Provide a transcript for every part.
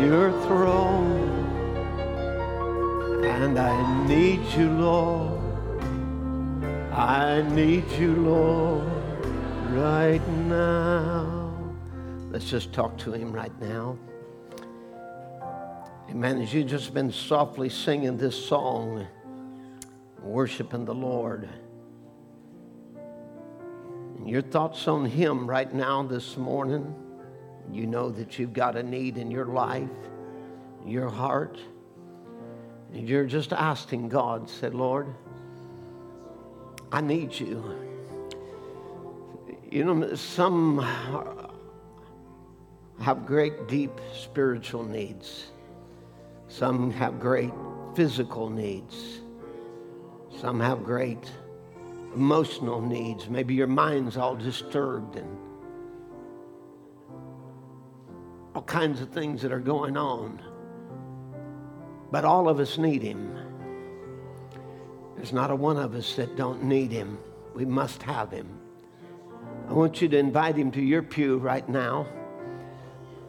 your throne. And I need you, Lord. I need you, Lord, right now. Let's just talk to him right now. Amen. As you've just been softly singing this song, worshiping the Lord, and your thoughts on him right now this morning, you know that you've got a need in your life, your heart, and you're just asking God, said, Lord, I need you. You know, some have great, deep spiritual needs. Some have great physical needs. Some have great emotional needs. Maybe your mind's all disturbed and all kinds of things that are going on. But all of us need Him. There's not a one of us that don't need Him. We must have Him. I want you to invite Him to your pew right now,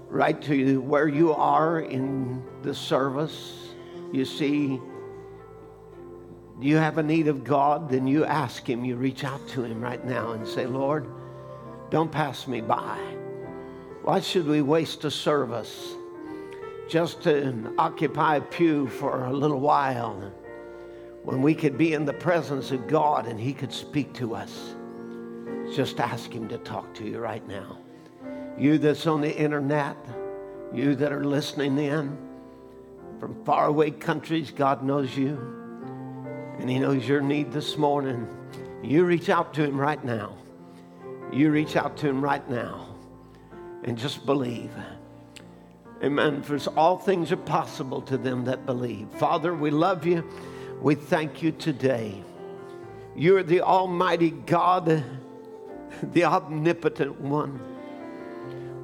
right to where you are in the service. You see, you have a need of God, then you ask Him, you reach out to Him right now and say, Lord, don't pass me by. Why should we waste a service just to occupy a pew for a little while when we could be in the presence of God and He could speak to us? Just ask Him to talk to you right now. You that's on the internet, you that are listening in from faraway countries, God knows you. And He knows your need this morning. You reach out to Him right now. You reach out to Him right now and just believe. Amen. For all things are possible to them that believe. Father, we love you. We thank you today. You're the Almighty God, the omnipotent one.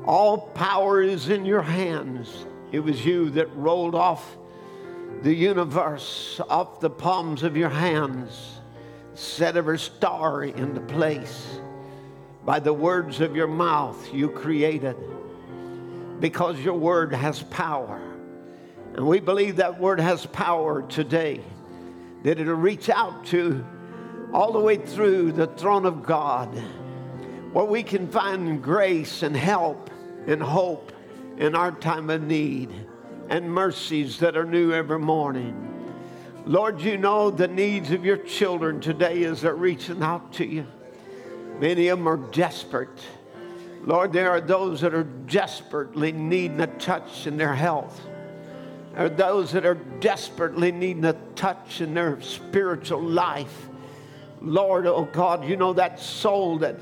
All power is in your hands. It was you that rolled off the universe off the palms of your hands, set every star into place. By the words of your mouth, you created because your word has power. And we believe that word has power today, that it'll reach out to all the way through the throne of God, where we can find grace and help and hope in our time of need and mercies that are new every morning. Lord, you know the needs of your children today as they're reaching out to you. Many of them are desperate. Lord, there are those that are desperately needing a touch in their health. There are those that are desperately needing a touch in their spiritual life. Lord, oh God, you know that soul that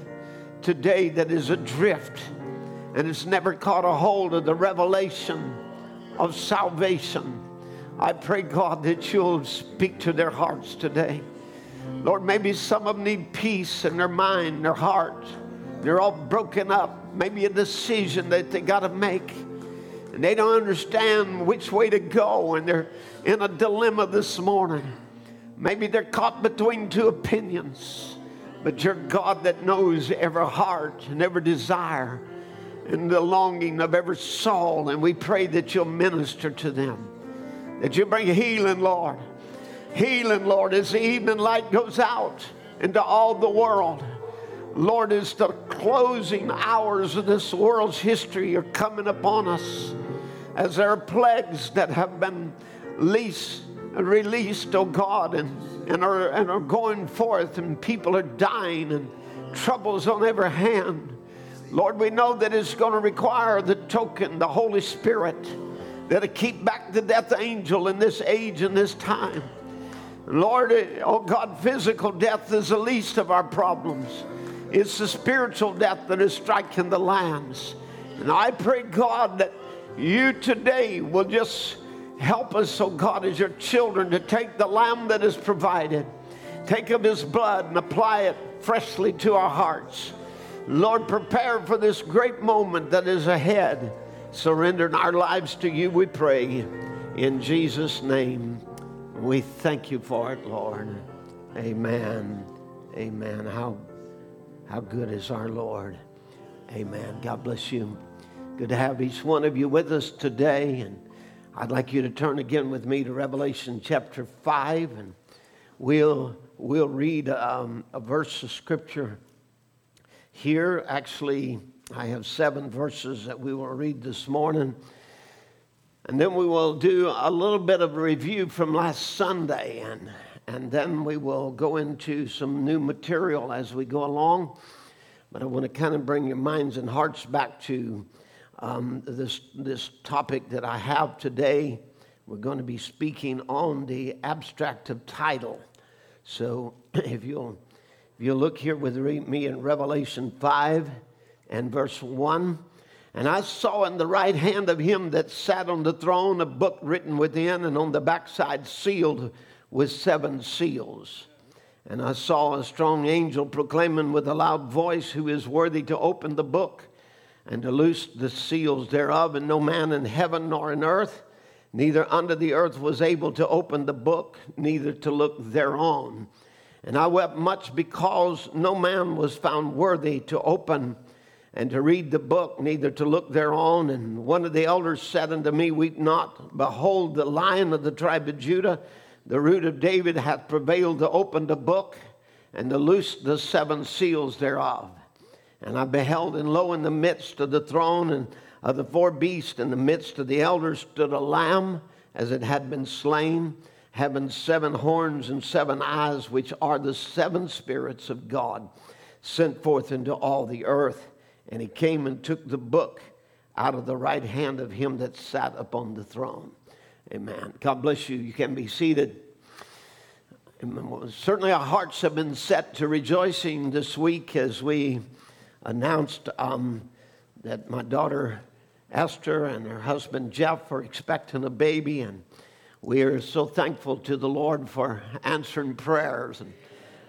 today that is adrift and has never caught a hold of the revelation of salvation. I pray, God, that you'll speak to their hearts today. Lord, maybe some of them need peace in their mind, their heart. They're all broken up. Maybe a decision that they got to make. And they don't understand which way to go. And they're in a dilemma this morning. Maybe they're caught between two opinions. But you're God that knows every heart and every desire and the longing of every soul. And we pray that you'll minister to them, that you bring healing, Lord healing, Lord, as the evening light goes out into all the world. Lord, as the closing hours of this world's history are coming upon us, as there are plagues that have been leased, released, oh God, and, and, are, and are going forth, and people are dying, and troubles on every hand. Lord, we know that it's going to require the token, the Holy Spirit, that'll keep back the death angel in this age and this time. Lord, oh God, physical death is the least of our problems. It's the spiritual death that is striking the lands. And I pray, God, that you today will just help us, oh God, as your children, to take the lamb that is provided, take of his blood and apply it freshly to our hearts. Lord, prepare for this great moment that is ahead. Surrendering our lives to you, we pray. In Jesus' name. We thank you for it, Lord. Amen. Amen. How, how good is our Lord. Amen. God bless you. Good to have each one of you with us today. And I'd like you to turn again with me to Revelation chapter 5. And we'll, we'll read um, a verse of scripture here. Actually, I have seven verses that we will read this morning. And then we will do a little bit of review from last Sunday. And, and then we will go into some new material as we go along. But I want to kind of bring your minds and hearts back to um, this, this topic that I have today. We're going to be speaking on the abstract of title. So if you'll, if you'll look here with me in Revelation 5 and verse 1. And I saw in the right hand of him that sat on the throne a book written within and on the backside sealed with seven seals. And I saw a strong angel proclaiming with a loud voice, Who is worthy to open the book and to loose the seals thereof, and no man in heaven nor in earth, neither under the earth was able to open the book, neither to look thereon. And I wept much because no man was found worthy to open and to read the book, neither to look thereon. And one of the elders said unto me, Weep not. Behold, the lion of the tribe of Judah, the root of David, hath prevailed to open the book and to loose the seven seals thereof. And I beheld, and lo, in the midst of the throne and of the four beasts, in the midst of the elders, stood a lamb as it had been slain, having seven horns and seven eyes, which are the seven spirits of God, sent forth into all the earth. And he came and took the book out of the right hand of him that sat upon the throne. Amen. God bless you. You can be seated. Certainly, our hearts have been set to rejoicing this week as we announced um, that my daughter Esther and her husband Jeff are expecting a baby, and we are so thankful to the Lord for answering prayers. And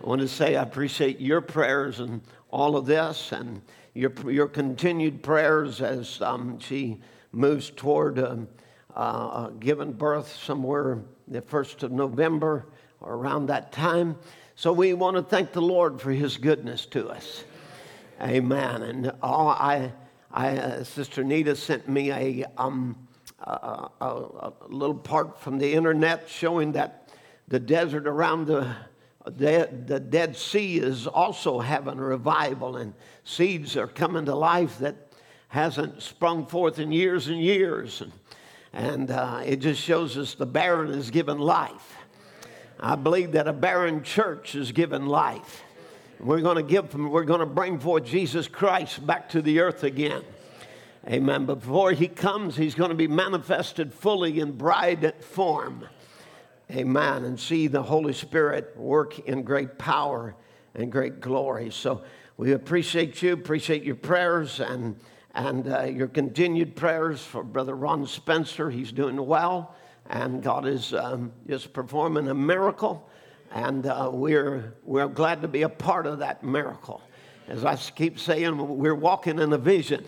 I want to say I appreciate your prayers and all of this, and your your continued prayers as um, she moves toward um, uh, giving birth somewhere the first of November or around that time. So we want to thank the Lord for His goodness to us. Amen. And oh, I, I, uh, Sister Nita sent me a, um, a, a, a, little part from the internet showing that the desert around the, the, Dead Sea is also having a revival, and seeds are coming to life that hasn't sprung forth in years and years. And, and uh, it just shows us the barren is given life. I believe that a barren church is given life. We're going to give them, we're going to bring forth Jesus Christ back to the earth again. Amen. Before he comes, he's going to be manifested fully in bride form. Amen. And see the Holy Spirit work in great power and great glory. So we appreciate you, appreciate your prayers and, and uh, your continued prayers for Brother Ron Spencer. He's doing well, and God is um, just performing a miracle and uh, we're, we're glad to be a part of that miracle. As I keep saying, we're walking in a vision.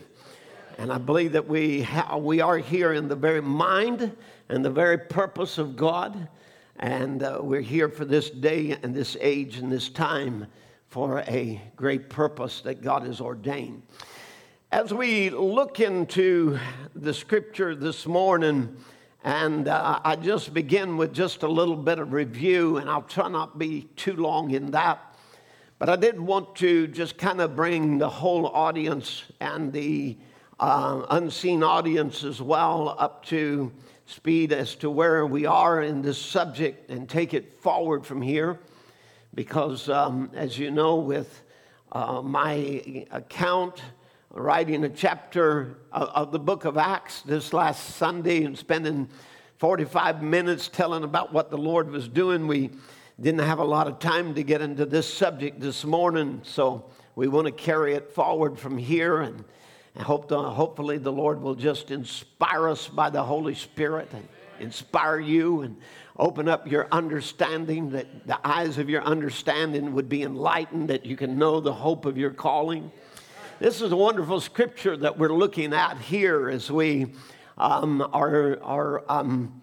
And I believe that we, ha- we are here in the very mind and the very purpose of God. And uh, we're here for this day and this age and this time for a great purpose that God has ordained. As we look into the scripture this morning, and uh, I just begin with just a little bit of review, and I'll try not be too long in that. But I did want to just kind of bring the whole audience and the uh, unseen audience as well up to speed as to where we are in this subject and take it forward from here. Because, um, as you know, with uh, my account, writing a chapter of the book of Acts this last Sunday and spending 45 minutes telling about what the Lord was doing. We didn't have a lot of time to get into this subject this morning, so we want to carry it forward from here and, and hope to, hopefully the Lord will just inspire us by the Holy Spirit and inspire you and open up your understanding, that the eyes of your understanding would be enlightened, that you can know the hope of your calling. This is a wonderful scripture that we're looking at here as we um, are, are um,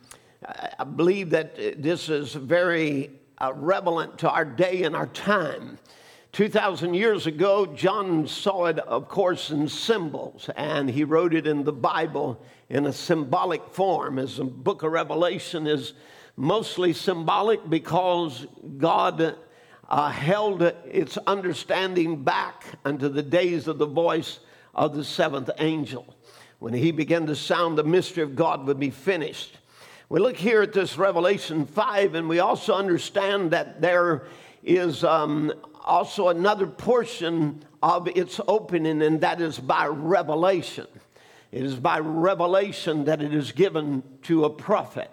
I believe that this is very uh, relevant to our day and our time 2,000 years ago, John saw it, of course, in symbols, and he wrote it in the Bible in a symbolic form, as the book of Revelation is mostly symbolic because God uh, held its understanding back unto the days of the voice of the seventh angel. When he began to sound, the mystery of God would be finished. We look here at this Revelation 5, and we also understand that there is um, also another portion of its opening, and that is by revelation. It is by revelation that it is given to a prophet.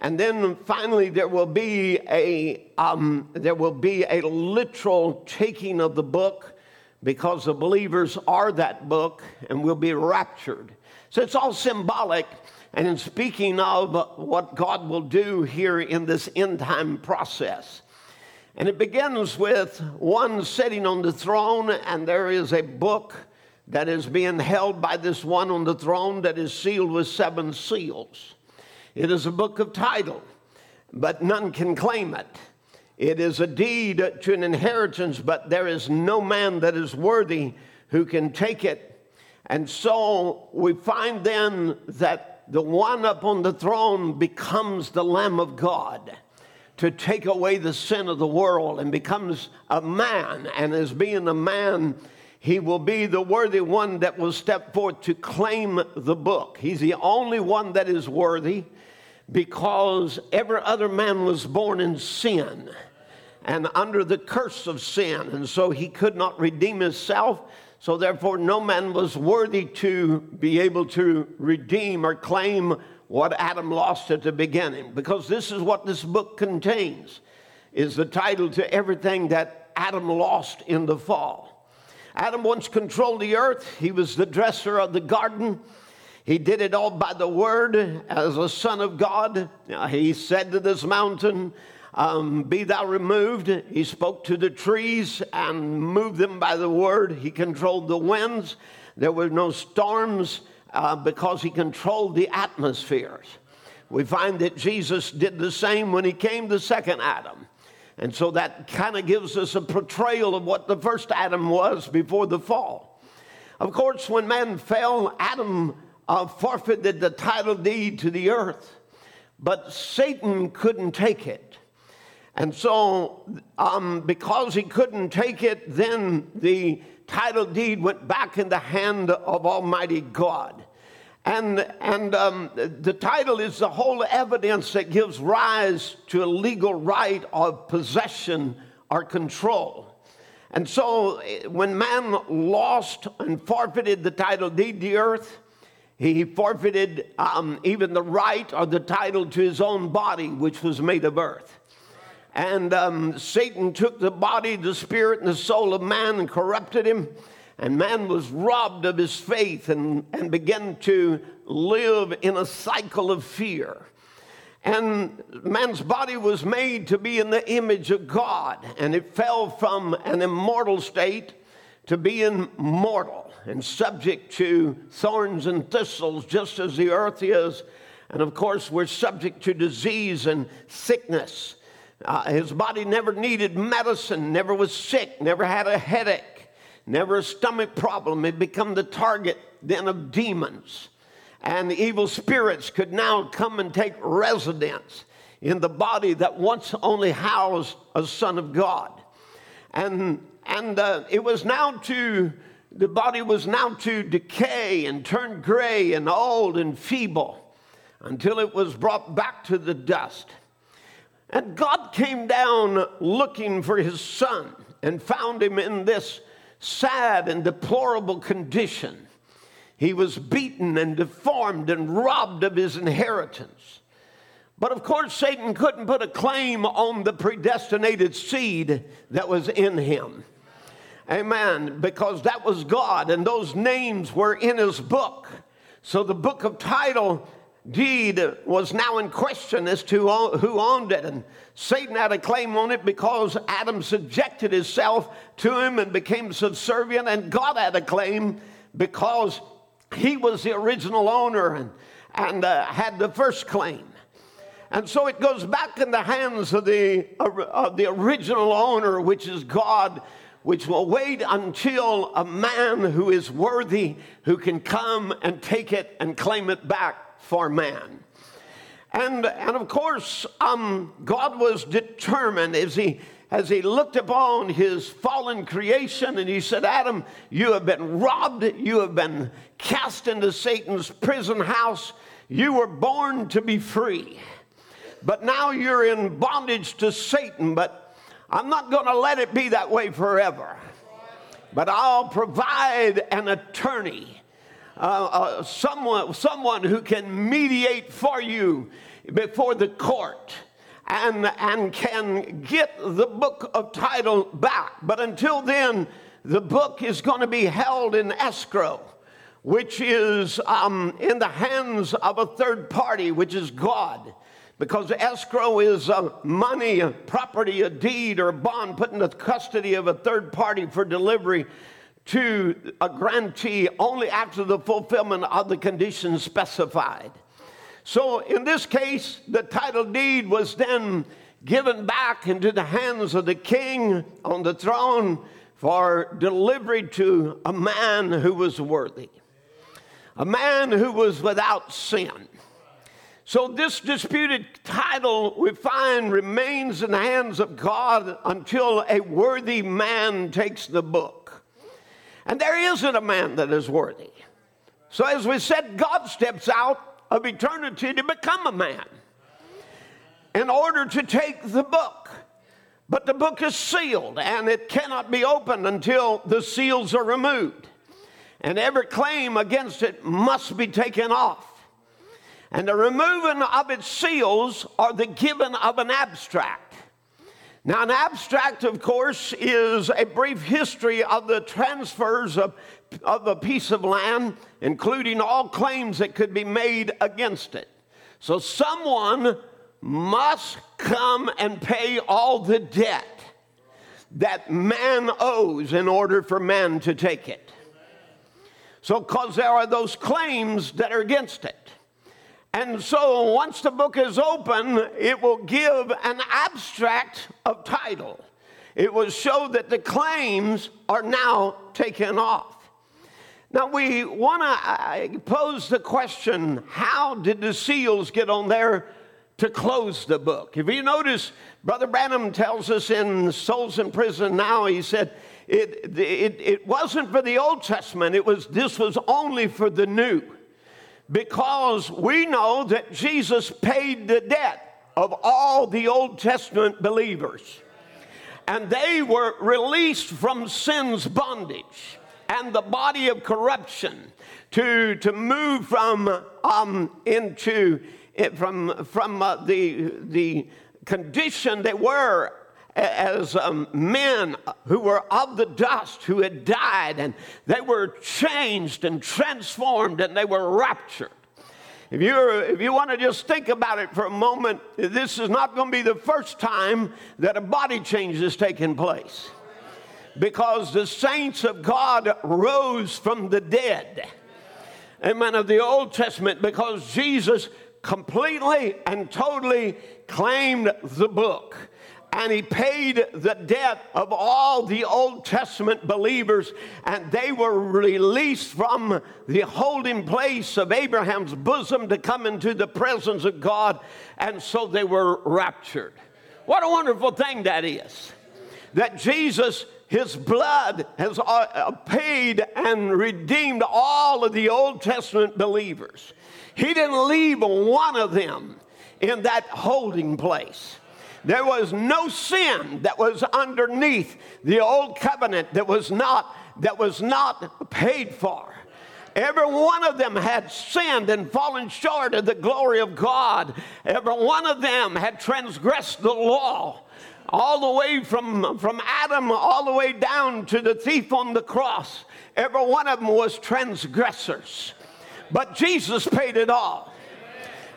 And then finally, there will be a, um, there will be a literal taking of the book because the believers are that book and will be raptured. So it's all symbolic. And in speaking of what God will do here in this end time process, and it begins with one sitting on the throne, and there is a book that is being held by this one on the throne that is sealed with seven seals. It is a book of title, but none can claim it. It is a deed to an inheritance, but there is no man that is worthy who can take it. And so we find then that the one up on the throne becomes the Lamb of God to take away the sin of the world and becomes a man. And as being a man, he will be the worthy one that will step forth to claim the book. He's the only one that is worthy because every other man was born in sin and under the curse of sin. And so he could not redeem himself. So therefore, no man was worthy to be able to redeem or claim what Adam lost at the beginning. Because this is what this book contains, is the title to everything that Adam lost in the fall. Adam once controlled the earth. He was the dresser of the garden. He did it all by the word as a son of God. He said to this mountain, um, Be thou removed. He spoke to the trees and moved them by the word. He controlled the winds. There were no storms uh, because he controlled the atmospheres. We find that Jesus did the same when he came the second Adam. And so that kind of gives us a portrayal of what the first Adam was before the fall. Of course, when man fell, Adam uh, forfeited the title deed to the earth, but Satan couldn't take it. And so, um, because he couldn't take it, then the title deed went back in the hand of Almighty God. And, and um, the title is the whole evidence that gives rise to a legal right of possession or control. And so, eh, when man lost and forfeited the title deed to earth, he forfeited um, even the right or the title to his own body, which was made of earth. And um, Satan took the body, the spirit, and the soul of man and corrupted him. And man was robbed of his faith and, and began to live in a cycle of fear. And man's body was made to be in the image of God, and it fell from an immortal state to being mortal and subject to thorns and thistles, just as the earth is. And of course, we're subject to disease and sickness. Uh, his body never needed medicine, never was sick, never had a headache, never a stomach problem. It become the target then of demons. And the evil spirits could now come and take residence in the body that once only housed a son of God. And, and uh, it was now to the body was now to decay and turn gray and old and feeble until it was brought back to the dust. And God came down looking for his son and found him in this sad and deplorable condition. He was beaten and deformed and robbed of his inheritance. But of course, Satan couldn't put a claim on the predestinated seed that was in him. Amen. Because that was God and those names were in his book. So the book of title deed was now in question as to who owned it. And Satan had a claim on it because Adam subjected himself to him and became subservient. And God had a claim because he was the original owner and, and uh, had the first claim. And so it goes back in the hands of the, of the original owner, which is God, which will wait until a man who is worthy, who can come and take it and claim it back for man. And, and of course, um, God was determined as he, as he looked upon his fallen creation and he said, Adam, you have been robbed, you have been cast into Satan's prison house, you were born to be free. But now you're in bondage to Satan, but I'm not going to let it be that way forever. But I'll provide an attorney uh, uh, someone, someone who can mediate for you before the court and, and can get the book of title back. But until then, the book is going to be held in escrow, which is um, in the hands of a third party, which is God. Because escrow is uh, money, a property, a deed, or a bond put in the custody of a third party for delivery to a grantee only after the fulfillment of the conditions specified. So in this case, the title deed was then given back into the hands of the king on the throne for delivery to a man who was worthy, a man who was without sin. So, this disputed title we find remains in the hands of God until a worthy man takes the book. And there isn't a man that is worthy. So, as we said, God steps out of eternity to become a man in order to take the book. But the book is sealed and it cannot be opened until the seals are removed. And every claim against it must be taken off. And the removing of its seals are the giving of an abstract. Now, an abstract, of course, is a brief history of the transfers of, of a piece of land, including all claims that could be made against it. So, someone must come and pay all the debt that man owes in order for man to take it. So, because there are those claims that are against it. And so once the book is open, it will give an abstract of title. It will show that the claims are now taken off. Now, we want to pose the question how did the seals get on there to close the book? If you notice, Brother Branham tells us in Souls in Prison Now, he said, it, it, it wasn't for the Old Testament, it was, this was only for the New because we know that Jesus paid the debt of all the Old Testament believers. And they were released from sin's bondage and the body of corruption to, to move from um, into it, from, from uh, the, the condition they were as um, men who were of the dust who had died and they were changed and transformed and they were raptured. If, you if you want to just think about it for a moment, this is not going to be the first time that a body change is taking place. Because the saints of God rose from the dead. Amen. Of the Old Testament, because Jesus completely and totally claimed the book and he paid the debt of all the Old Testament believers, and they were released from the holding place of Abraham's bosom to come into the presence of God, and so they were raptured. What a wonderful thing that is! That Jesus, his blood, has uh, uh, paid and redeemed all of the Old Testament believers. He didn't leave one of them in that holding place. There was no sin that was underneath the old covenant that was not that was not paid for. Every one of them had sinned and fallen short of the glory of God. Every one of them had transgressed the law, all the way from, from Adam all the way down to the thief on the cross. Every one of them was transgressors. But Jesus paid it all.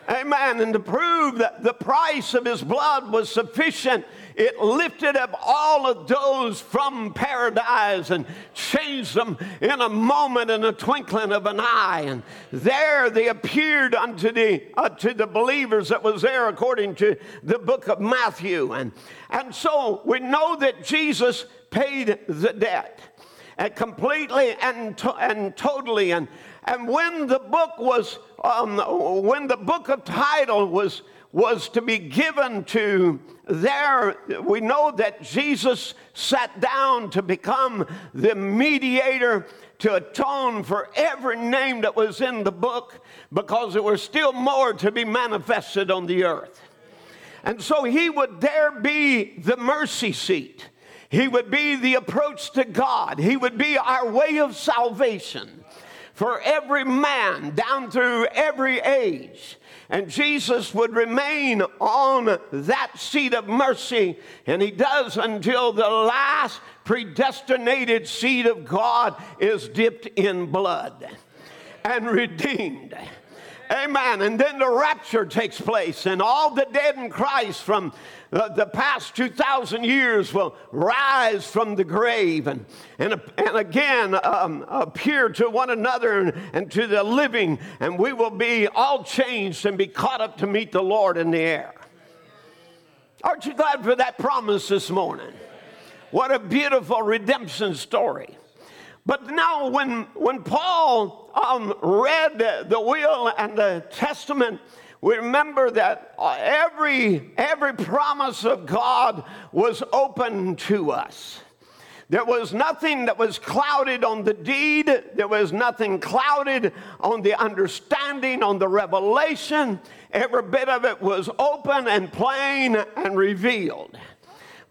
Amen. And to prove that the price of his blood was sufficient, it lifted up all of those from paradise and changed them in a moment, in a twinkling of an eye. And there they appeared unto the, uh, to the believers that was there according to the book of Matthew. And, and so we know that Jesus paid the debt and completely and, to- and totally. And, and when the book was, um, when the book of title was, was to be given to there, we know that Jesus sat down to become the mediator to atone for every name that was in the book because there was still more to be manifested on the earth. And so he would there be the mercy seat. He would be the approach to God. He would be our way of salvation for every man down through every age. And Jesus would remain on that seat of mercy, and he does until the last predestinated seed of God is dipped in blood and redeemed. Amen. And then the rapture takes place, and all the dead in Christ from the, the past 2,000 years will rise from the grave and, and, and again um, appear to one another and, and to the living, and we will be all changed and be caught up to meet the Lord in the air. Aren't you glad for that promise this morning? What a beautiful redemption story. But now, when, when Paul um, read the will and the testament, we remember that every, every promise of God was open to us. There was nothing that was clouded on the deed. There was nothing clouded on the understanding, on the revelation. Every bit of it was open and plain and revealed.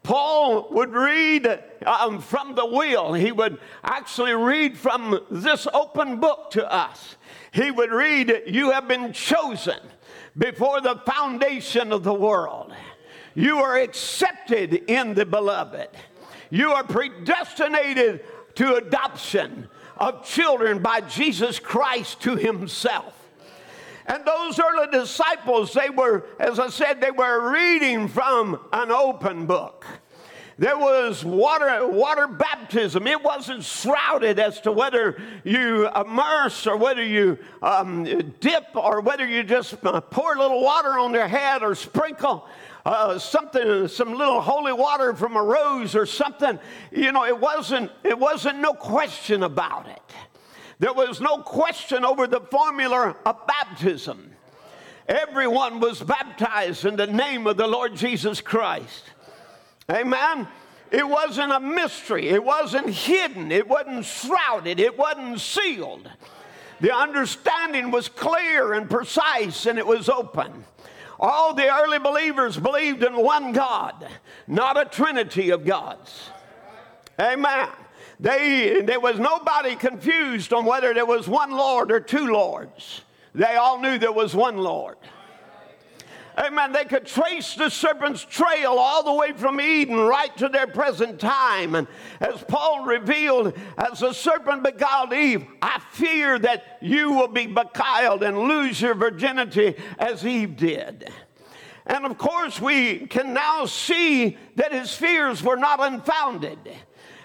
Paul would read um, from the will. He would actually read from this open book to us. He would read, You have been chosen before the foundation of the world. You are accepted in the beloved. You are predestinated to adoption of children by Jesus Christ to Himself. And those early disciples, they were, as I said, they were reading from an open book. There was water, water baptism. It wasn't shrouded as to whether you immerse or whether you um, dip or whether you just uh, pour a little water on their head or sprinkle. Uh, something, some little holy water from a rose or something. You know, it wasn't, it wasn't no question about it. There was no question over the formula of baptism. Everyone was baptized in the name of the Lord Jesus Christ. Amen. It wasn't a mystery. It wasn't hidden. It wasn't shrouded. It wasn't sealed. The understanding was clear and precise and it was open. All the early believers believed in one God, not a trinity of gods. Amen. They, there was nobody confused on whether there was one Lord or two Lords. They all knew there was one Lord. Amen. They could trace the serpent's trail all the way from Eden right to their present time. And as Paul revealed, as the serpent beguiled Eve, I fear that you will be beguiled and lose your virginity as Eve did. And of course, we can now see that his fears were not unfounded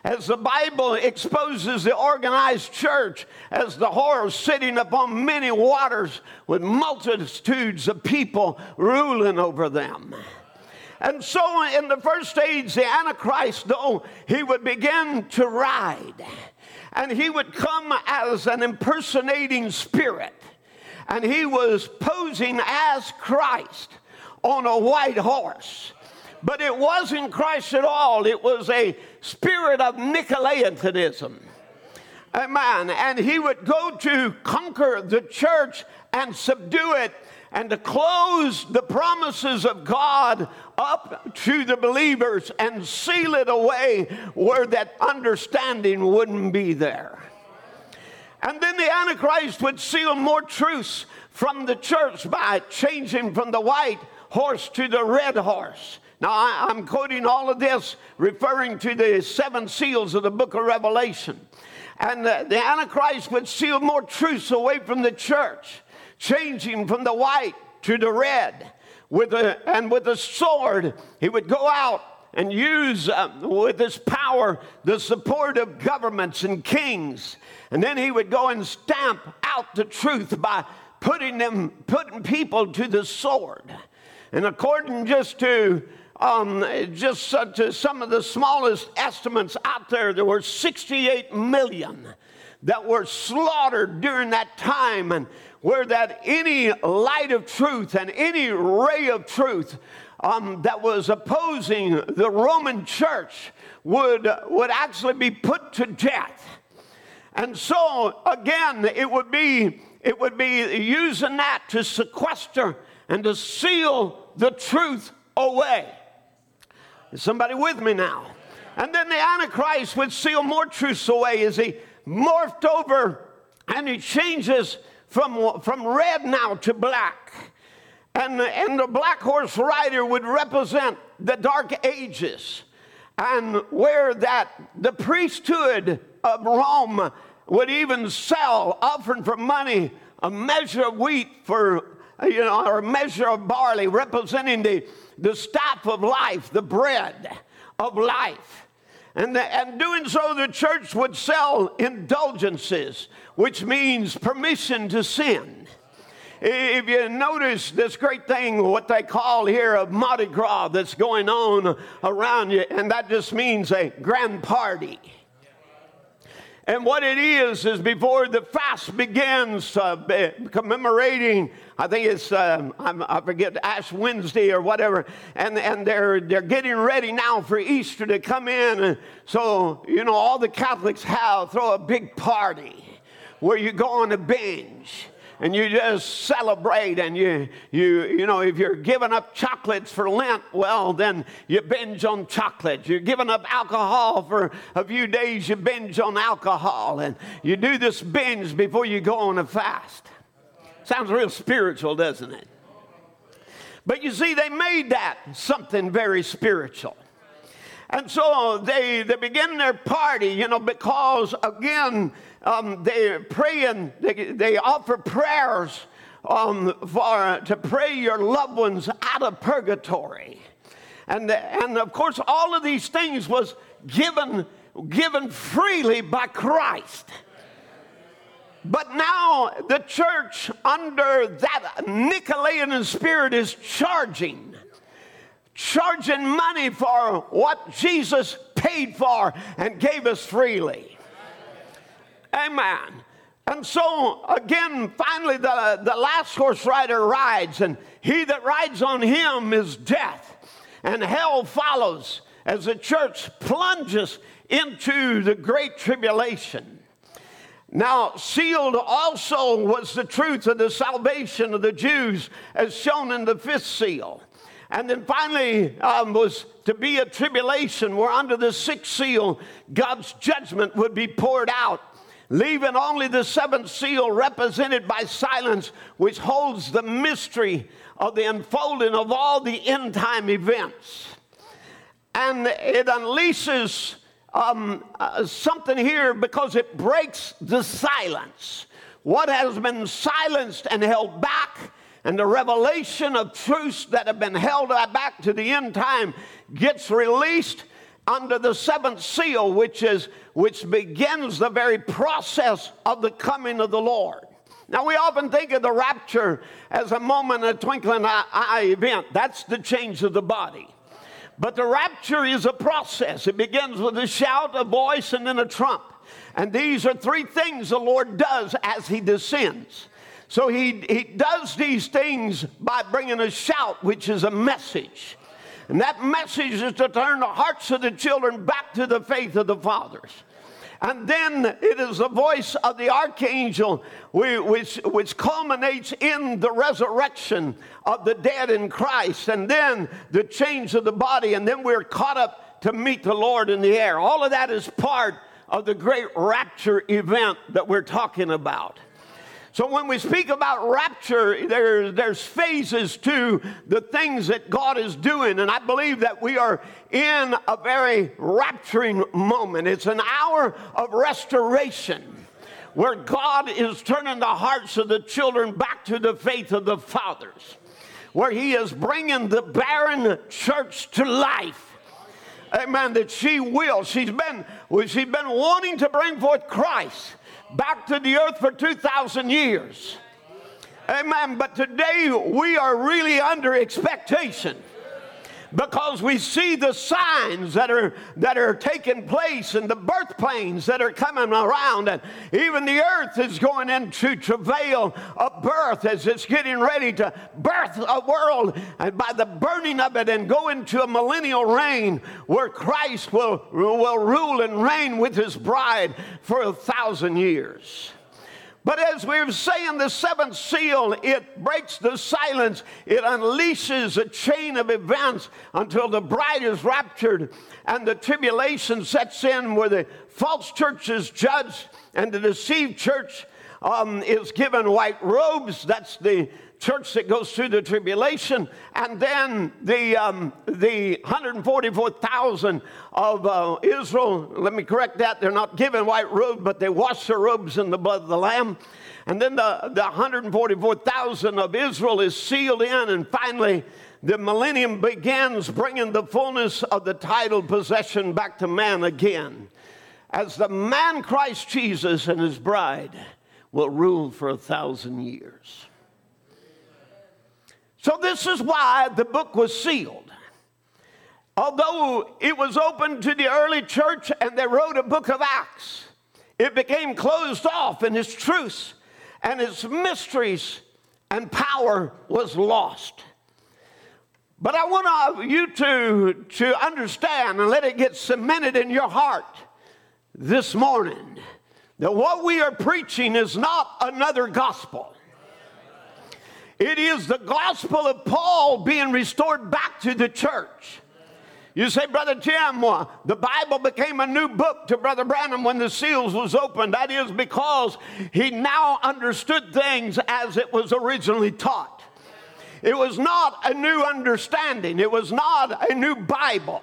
as the Bible exposes the organized church as the horror sitting upon many waters with multitudes of people ruling over them. And so, in the first age, the Antichrist, though, he would begin to ride. And he would come as an impersonating spirit. And he was posing as Christ on a white horse. But it wasn't Christ at all, it was a spirit of Nicolaitanism. Amen. And he would go to conquer the church and subdue it and to close the promises of God up to the believers and seal it away where that understanding wouldn't be there. And then the Antichrist would seal more truths from the church by changing from the white horse to the red horse. Now, I, am quoting all of this referring to the seven seals of the book of Revelation. And the, the Antichrist would seal more truths away from the church, changing from the white to the red. With a, and with a sword, he would go out and use uh, with his power the support of governments and kings. And then he would go and stamp out the truth by putting them, putting people to the sword. And according just to um, just uh, to some of the smallest estimates out there, there were 68 million that were slaughtered during that time, and where that any light of truth and any ray of truth um, that was opposing the Roman church would, would actually be put to death. And so, again, it would be, it would be using that to sequester and to seal the truth away. Is somebody with me now? And then the Antichrist would seal more truths away as he morphed over and he changes from, from red now to black. And, and the black horse rider would represent the dark ages and where that the priesthood of Rome would even sell, offering for money, a measure of wheat for, you know, or a measure of barley, representing the, the staff of life, the bread of life. And, the, and doing so, the church would sell indulgences, which means permission to sin. If you notice this great thing, what they call here a Mardi Gras that's going on around you, and that just means a grand party. And what it is, is before the fast begins, uh, commemorating, I think it's, um, I forget, Ash Wednesday or whatever, and, and they're, they're getting ready now for Easter to come in. And so, you know, all the Catholics have, throw a big party where you go on a binge and you just celebrate and you you you know if you're giving up chocolates for lent well then you binge on chocolate. You're giving up alcohol for a few days you binge on alcohol. And you do this binge before you go on a fast. Sounds real spiritual doesn't it? But you see they made that something very spiritual. And so they, they begin their party, you know, because again, um, they pray and they, they offer prayers um, for, to pray your loved ones out of purgatory. And, and of course, all of these things was given, given freely by Christ. But now the church, under that Nicolaitan spirit, is charging, charging money for what Jesus paid for and gave us freely. Amen. And so, again, finally, the, the last horse rider rides, and he that rides on him is death. And hell follows as the church plunges into the great tribulation. Now, sealed also was the truth of the salvation of the Jews, as shown in the fifth seal. And then finally um, was to be a tribulation where under the sixth seal, God's judgment would be poured out leaving only the seventh seal represented by silence, which holds the mystery of the unfolding of all the end time events. And it unleashes um, uh, something here because it breaks the silence. What has been silenced and held back, and the revelation of truths that have been held back to the end time gets released under the seventh seal, which is which begins the very process of the coming of the Lord. Now, we often think of the rapture as a moment, a twinkling eye event. That's the change of the body. But the rapture is a process. It begins with a shout, a voice, and then a trump. And these are three things the Lord does as He descends. So He, he does these things by bringing a shout, which is a message. And that message is to turn the hearts of the children back to the faith of the fathers. And then it is the voice of the archangel, which, which culminates in the resurrection of the dead in Christ, and then the change of the body, and then we're caught up to meet the Lord in the air. All of that is part of the great rapture event that we're talking about. So when we speak about rapture, there, there's phases to the things that God is doing. And I believe that we are in a very rapturing moment. It's an hour of restoration where God is turning the hearts of the children back to the faith of the fathers, where He is bringing the barren church to life. Amen. That she will. She's been, she's been wanting to bring forth Christ back to the earth for 2,000 years. Amen. But today we are really under expectation because we see the signs that are that are taking place and the birth pains that are coming around and even the earth is going into travail of birth as it's getting ready to birth a world and by the burning of it and go into a millennial reign where Christ will, will rule and reign with his bride for a thousand years. But as we were saying, the seventh seal, it breaks the silence. It unleashes a chain of events until the bride is raptured and the tribulation sets in where the false church is judged and the deceived church um, is given white robes. That's the church that goes through the tribulation, and then the, um, the 144,000 of uh, Israel, let me correct that, they're not given white robes, but they wash their robes in the blood of the Lamb. And then the, the 144,000 of Israel is sealed in, and finally, the millennium begins bringing the fullness of the title possession back to man again. As the man Christ Jesus and his bride will rule for a thousand years. So, this is why the book was sealed. Although it was open to the early church and they wrote a book of Acts, it became closed off in its truths and its mysteries and power was lost. But I want you to, to understand and let it get cemented in your heart this morning that what we are preaching is not another gospel. It is the gospel of Paul being restored back to the church. You say, Brother Jim, the Bible became a new book to Brother Branham when the seals was opened. That is because he now understood things as it was originally taught. It was not a new understanding. It was not a new Bible.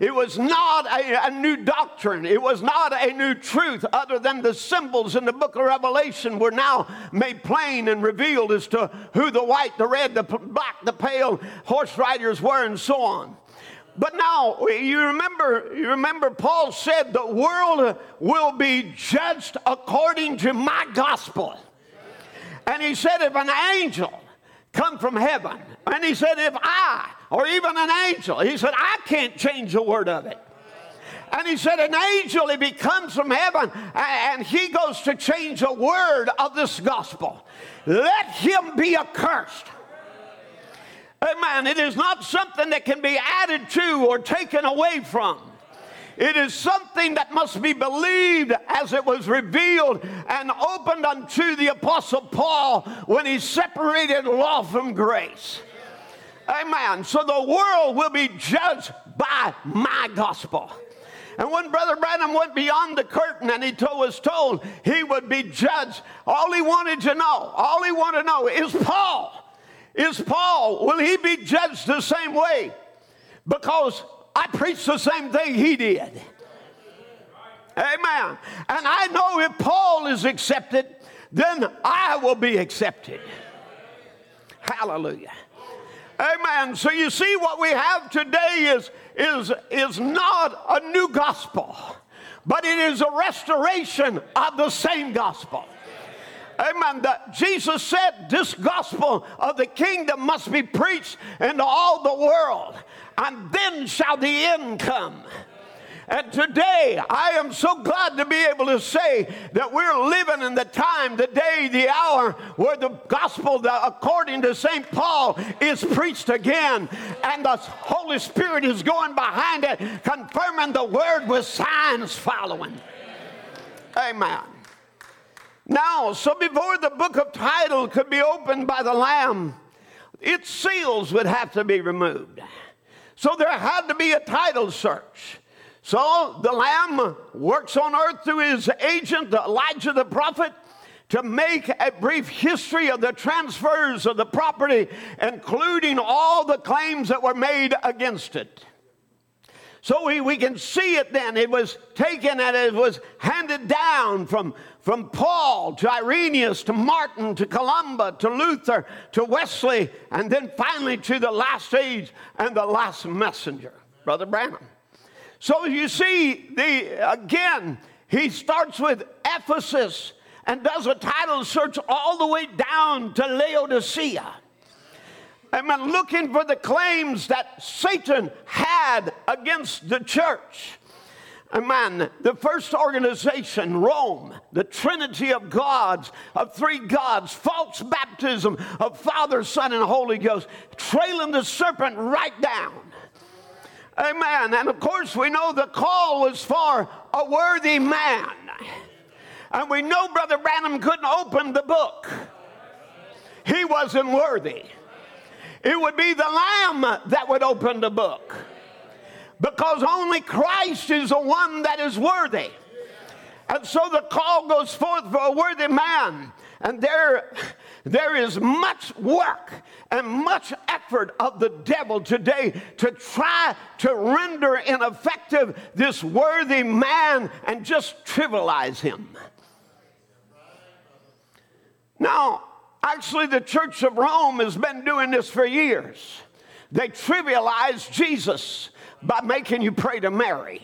It was not a, a, new doctrine. It was not a new truth, other than the symbols in the book of Revelation were now made plain and revealed as to who the white, the red, the black, the pale horse riders were, and so on. But now you remember, you remember Paul said the world will be judged according to my gospel. And he said, if an angel come from heaven, and he said, if I or even an angel. He said, I can't change a word of it. And he said, An angel, he comes from heaven and he goes to change a word of this gospel, let him be accursed. Amen. It is not something that can be added to or taken away from. It is something that must be believed as it was revealed and opened unto the Apostle Paul when he separated law from grace. Amen. So the world will be judged by my gospel. And when Brother Branham went beyond the curtain and he told, was told he would be judged, all he wanted to know, all he wanted to know is Paul. Is Paul, will he be judged the same way? Because I preached the same thing he did. Amen. And I know if Paul is accepted, then I will be accepted. Hallelujah. Amen. So you see, what we have today is, is, is not a new gospel, but it is a restoration of the same gospel. Amen. That Jesus said this gospel of the kingdom must be preached into all the world, and then shall the end come. And today, I am so glad to be able to say that we're living in the time, the day, the hour where the gospel, the, according to St. Paul, is preached again. And the Holy Spirit is going behind it, confirming the word with signs following. Amen. Now, so before the book of title could be opened by the Lamb, its seals would have to be removed. So there had to be a title search. So the Lamb works on earth through his agent, Elijah the prophet, to make a brief history of the transfers of the property, including all the claims that were made against it. So we, we can see it then. It was taken and it was handed down from, from Paul to Irenaeus to Martin to Columba to Luther to Wesley, and then finally to the last age and the last messenger, Brother Branham. So you see, the again, he starts with Ephesus and does a title search all the way down to Laodicea. amen, looking for the claims that Satan had against the church. Amen. The first organization, Rome, the Trinity of gods, of three gods, false baptism of Father, Son, and Holy Ghost, trailing the serpent right down. Amen. And of course, we know the call was for a worthy man. And we know Brother Branham couldn't open the book, he wasn't worthy. It would be the Lamb that would open the book because only Christ is the one that is worthy. And so the call goes forth for a worthy man. And there, there is much work and much effort of the devil today to try to render ineffective this worthy man and just trivialize him. Now, actually, the Church of Rome has been doing this for years. They trivialize Jesus by making you pray to Mary.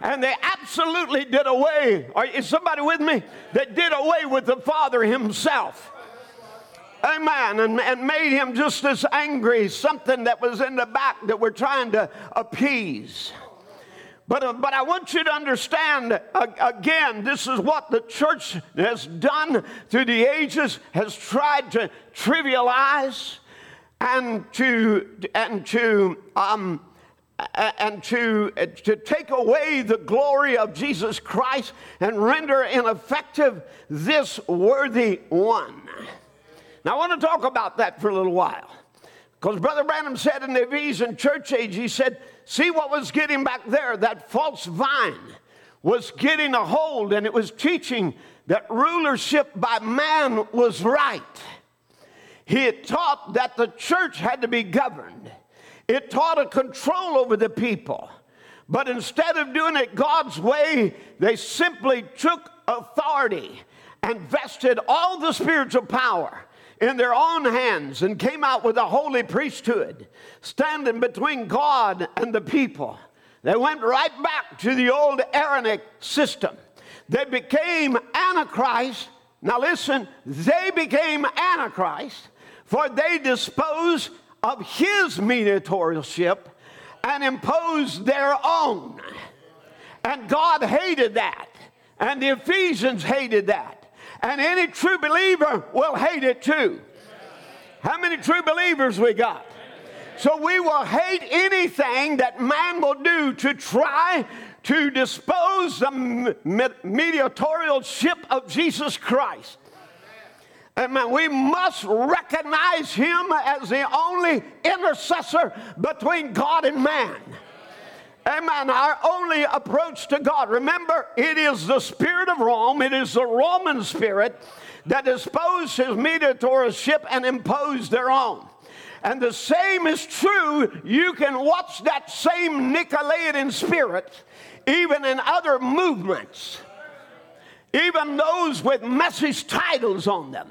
And they absolutely did away, are, is somebody with me? They did away with the Father Himself. Amen. And, and made him just as angry, something that was in the back that we're trying to appease. But, uh, but I want you to understand uh, again, this is what the church has done through the ages, has tried to trivialize and to, and to, um, and to, uh, to take away the glory of Jesus Christ and render ineffective this worthy one. Now, I want to talk about that for a little while. Because Brother Branham said in the Ephesian church age, he said, See what was getting back there? That false vine was getting a hold and it was teaching that rulership by man was right. He had taught that the church had to be governed, it taught a control over the people. But instead of doing it God's way, they simply took authority and vested all the spiritual power in their own hands and came out with a holy priesthood standing between God and the people. They went right back to the old Aaronic system. They became Antichrist. Now, listen, they became Antichrist for they dispose of his mediatorship and imposed their own. And God hated that. And the Ephesians hated that. And any true believer will hate it too. How many true believers we got? So we will hate anything that man will do to try to dispose the mediatorialship of Jesus Christ. Amen. We must recognize him as the only intercessor between God and man. Amen. Our only approach to God. Remember, it is the spirit of Rome, it is the Roman spirit that disposed his mediatorship and imposed their own. And the same is true. You can watch that same Nicolaitan spirit even in other movements, even those with message titles on them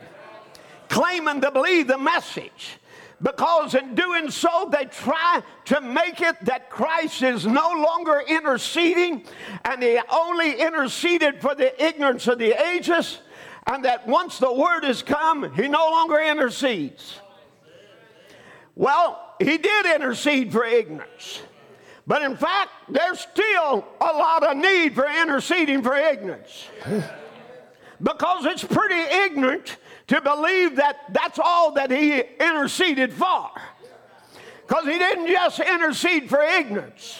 claiming to believe the message. Because in doing so, they try to make it that Christ is no longer interceding and he only interceded for the ignorance of the ages, and that once the word has come, he no longer intercedes. Well, he did intercede for ignorance. But in fact, there's still a lot of need for interceding for ignorance. because it's pretty ignorant to believe that that's all that he interceded for. Because he didn't just intercede for ignorance,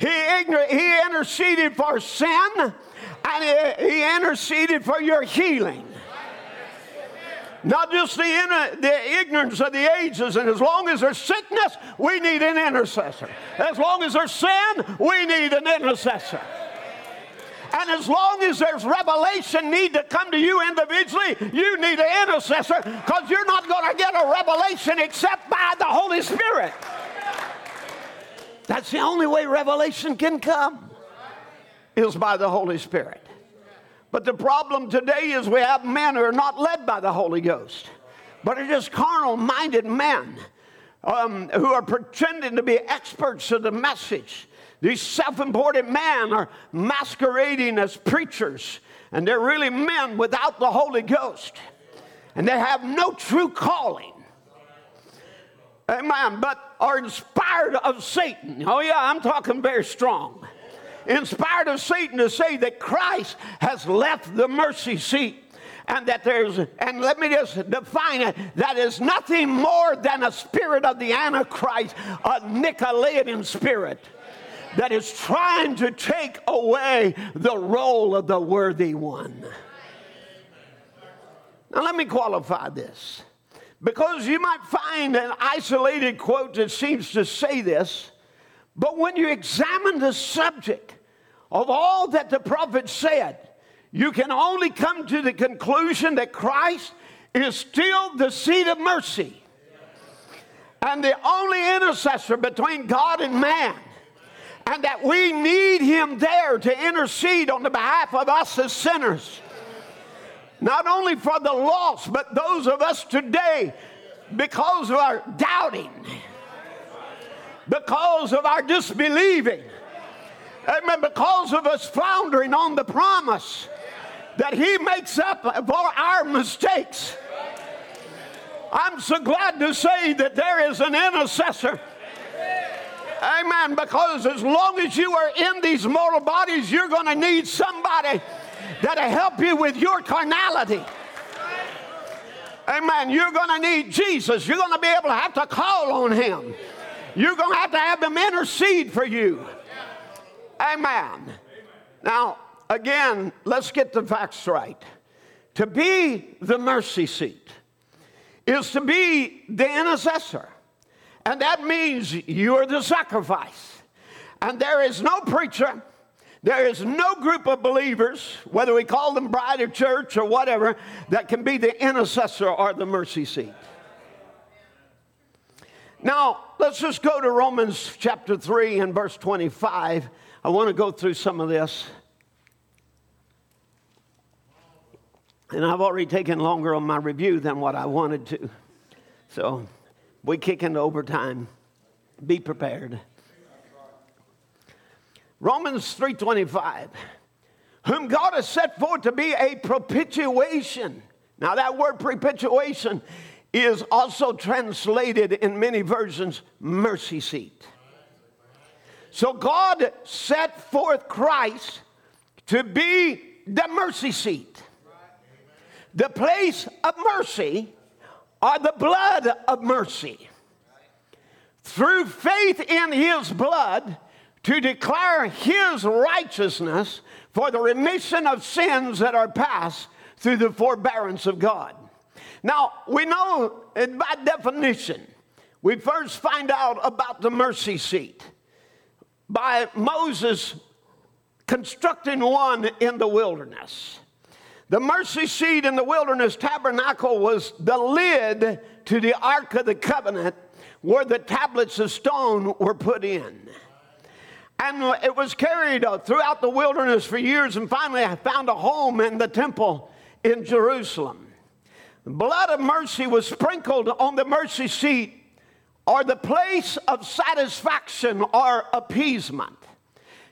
he, he interceded for sin and he, he interceded for your healing. Not just the, inner, the ignorance of the ages, and as long as there's sickness, we need an intercessor. As long as there's sin, we need an intercessor. And as long as there's revelation need to come to you individually, you need an intercessor because you're not going to get a revelation except by the Holy Spirit. That's the only way revelation can come is by the Holy Spirit. But the problem today is we have men who are not led by the Holy Ghost, but are just carnal minded men um, who are pretending to be experts of the message these self important men are masquerading as preachers, and they're really men without the Holy Ghost. And they have no true calling. Amen. But are inspired of Satan. Oh, yeah, I'm talking very strong. Inspired of Satan to say that Christ has left the mercy seat and that there's, and let me just define it, that is nothing more than a spirit of the Antichrist, a Nicolaitan spirit that is trying to take away the role of the worthy one. Now, let me qualify this. Because you might find an isolated quote that seems to say this, but when you examine the subject of all that the prophet said, you can only come to the conclusion that Christ is still the seat of mercy and the only intercessor between God and man. And that we need him there to intercede on the behalf of us as sinners. Not only for the lost, but those of us today because of our doubting, because of our disbelieving, amen, because of us floundering on the promise that He makes up for our mistakes. I'm so glad to say that there is an intercessor. Amen. Because as long as you are in these mortal bodies, you're going to need somebody that'll help you with your carnality. Amen. You're going to need Jesus. You're going to be able to have to call on Him. You're going to have to have them intercede for you. Amen. Now, again, let's get the facts right. To be the mercy seat is to be the intercessor. And that means you are the sacrifice. And there is no preacher, there is no group of believers, whether we call them bride or church or whatever, that can be the intercessor or the mercy seat. Now, let's just go to Romans chapter 3 and verse 25. I want to go through some of this. And I've already taken longer on my review than what I wanted to. So we kick into overtime. Be prepared. Romans 3:25 whom God has set forth to be a propitiation. Now that word propitiation is also translated in many versions mercy seat. So God set forth Christ to be the mercy seat. The place of mercy or the blood of mercy. Through faith in his blood, to declare his righteousness for the remission of sins that are past through the forbearance of God. Now, we know by definition, we first find out about the mercy seat by Moses constructing one in the wilderness. The mercy seat in the wilderness tabernacle was the lid to the Ark of the Covenant where the tablets of stone were put in. And it was carried throughout the wilderness for years, and finally I found a home in the temple in Jerusalem. Blood of mercy was sprinkled on the mercy seat or the place of satisfaction or appeasement.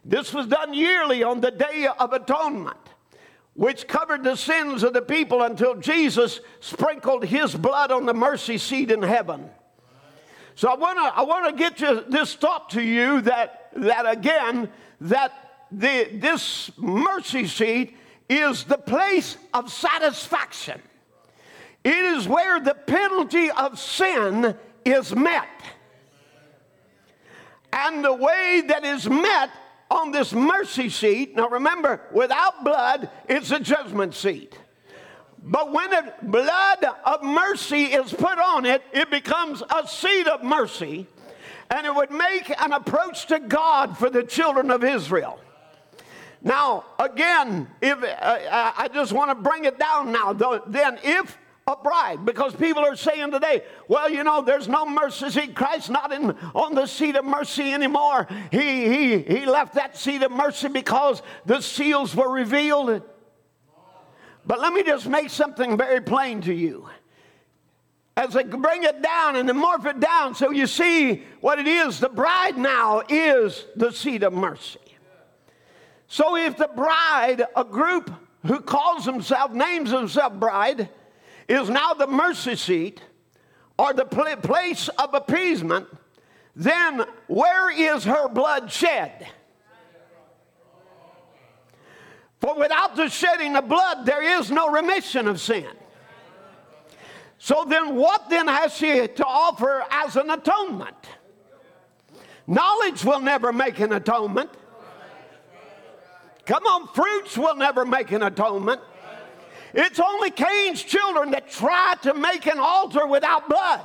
This was done yearly on the Day of Atonement, which covered the sins of the people until Jesus sprinkled his blood on the mercy seat in heaven. So I want to I want to get you this thought to you that that again that the this mercy seat is the place of satisfaction. It is where the penalty of sin is met. And the way that is met on this mercy seat, now remember, without blood, it's a judgment seat. But when the blood of mercy is put on it, it becomes a seat of mercy, and it would make an approach to God for the children of Israel. Now, again, if uh, I just want to bring it down now, though, then if a bride, because people are saying today, well, you know, there's no mercy seat. christ not in, on the seat of mercy anymore. He, he, he left that seat of mercy because the seals were revealed. But let me just make something very plain to you. As I bring it down and morph it down so you see what it is, the bride now is the seat of mercy. So if the bride, a group who calls himself, names himself bride, is now the mercy seat, or the pl- place of appeasement, then where is her blood shed? For without the shedding of blood, there is no remission of sin. So then, what then has she to offer as an atonement? Knowledge will never make an atonement. Come on, fruits will never make an atonement. It's only Cain's children that try to make an altar without blood.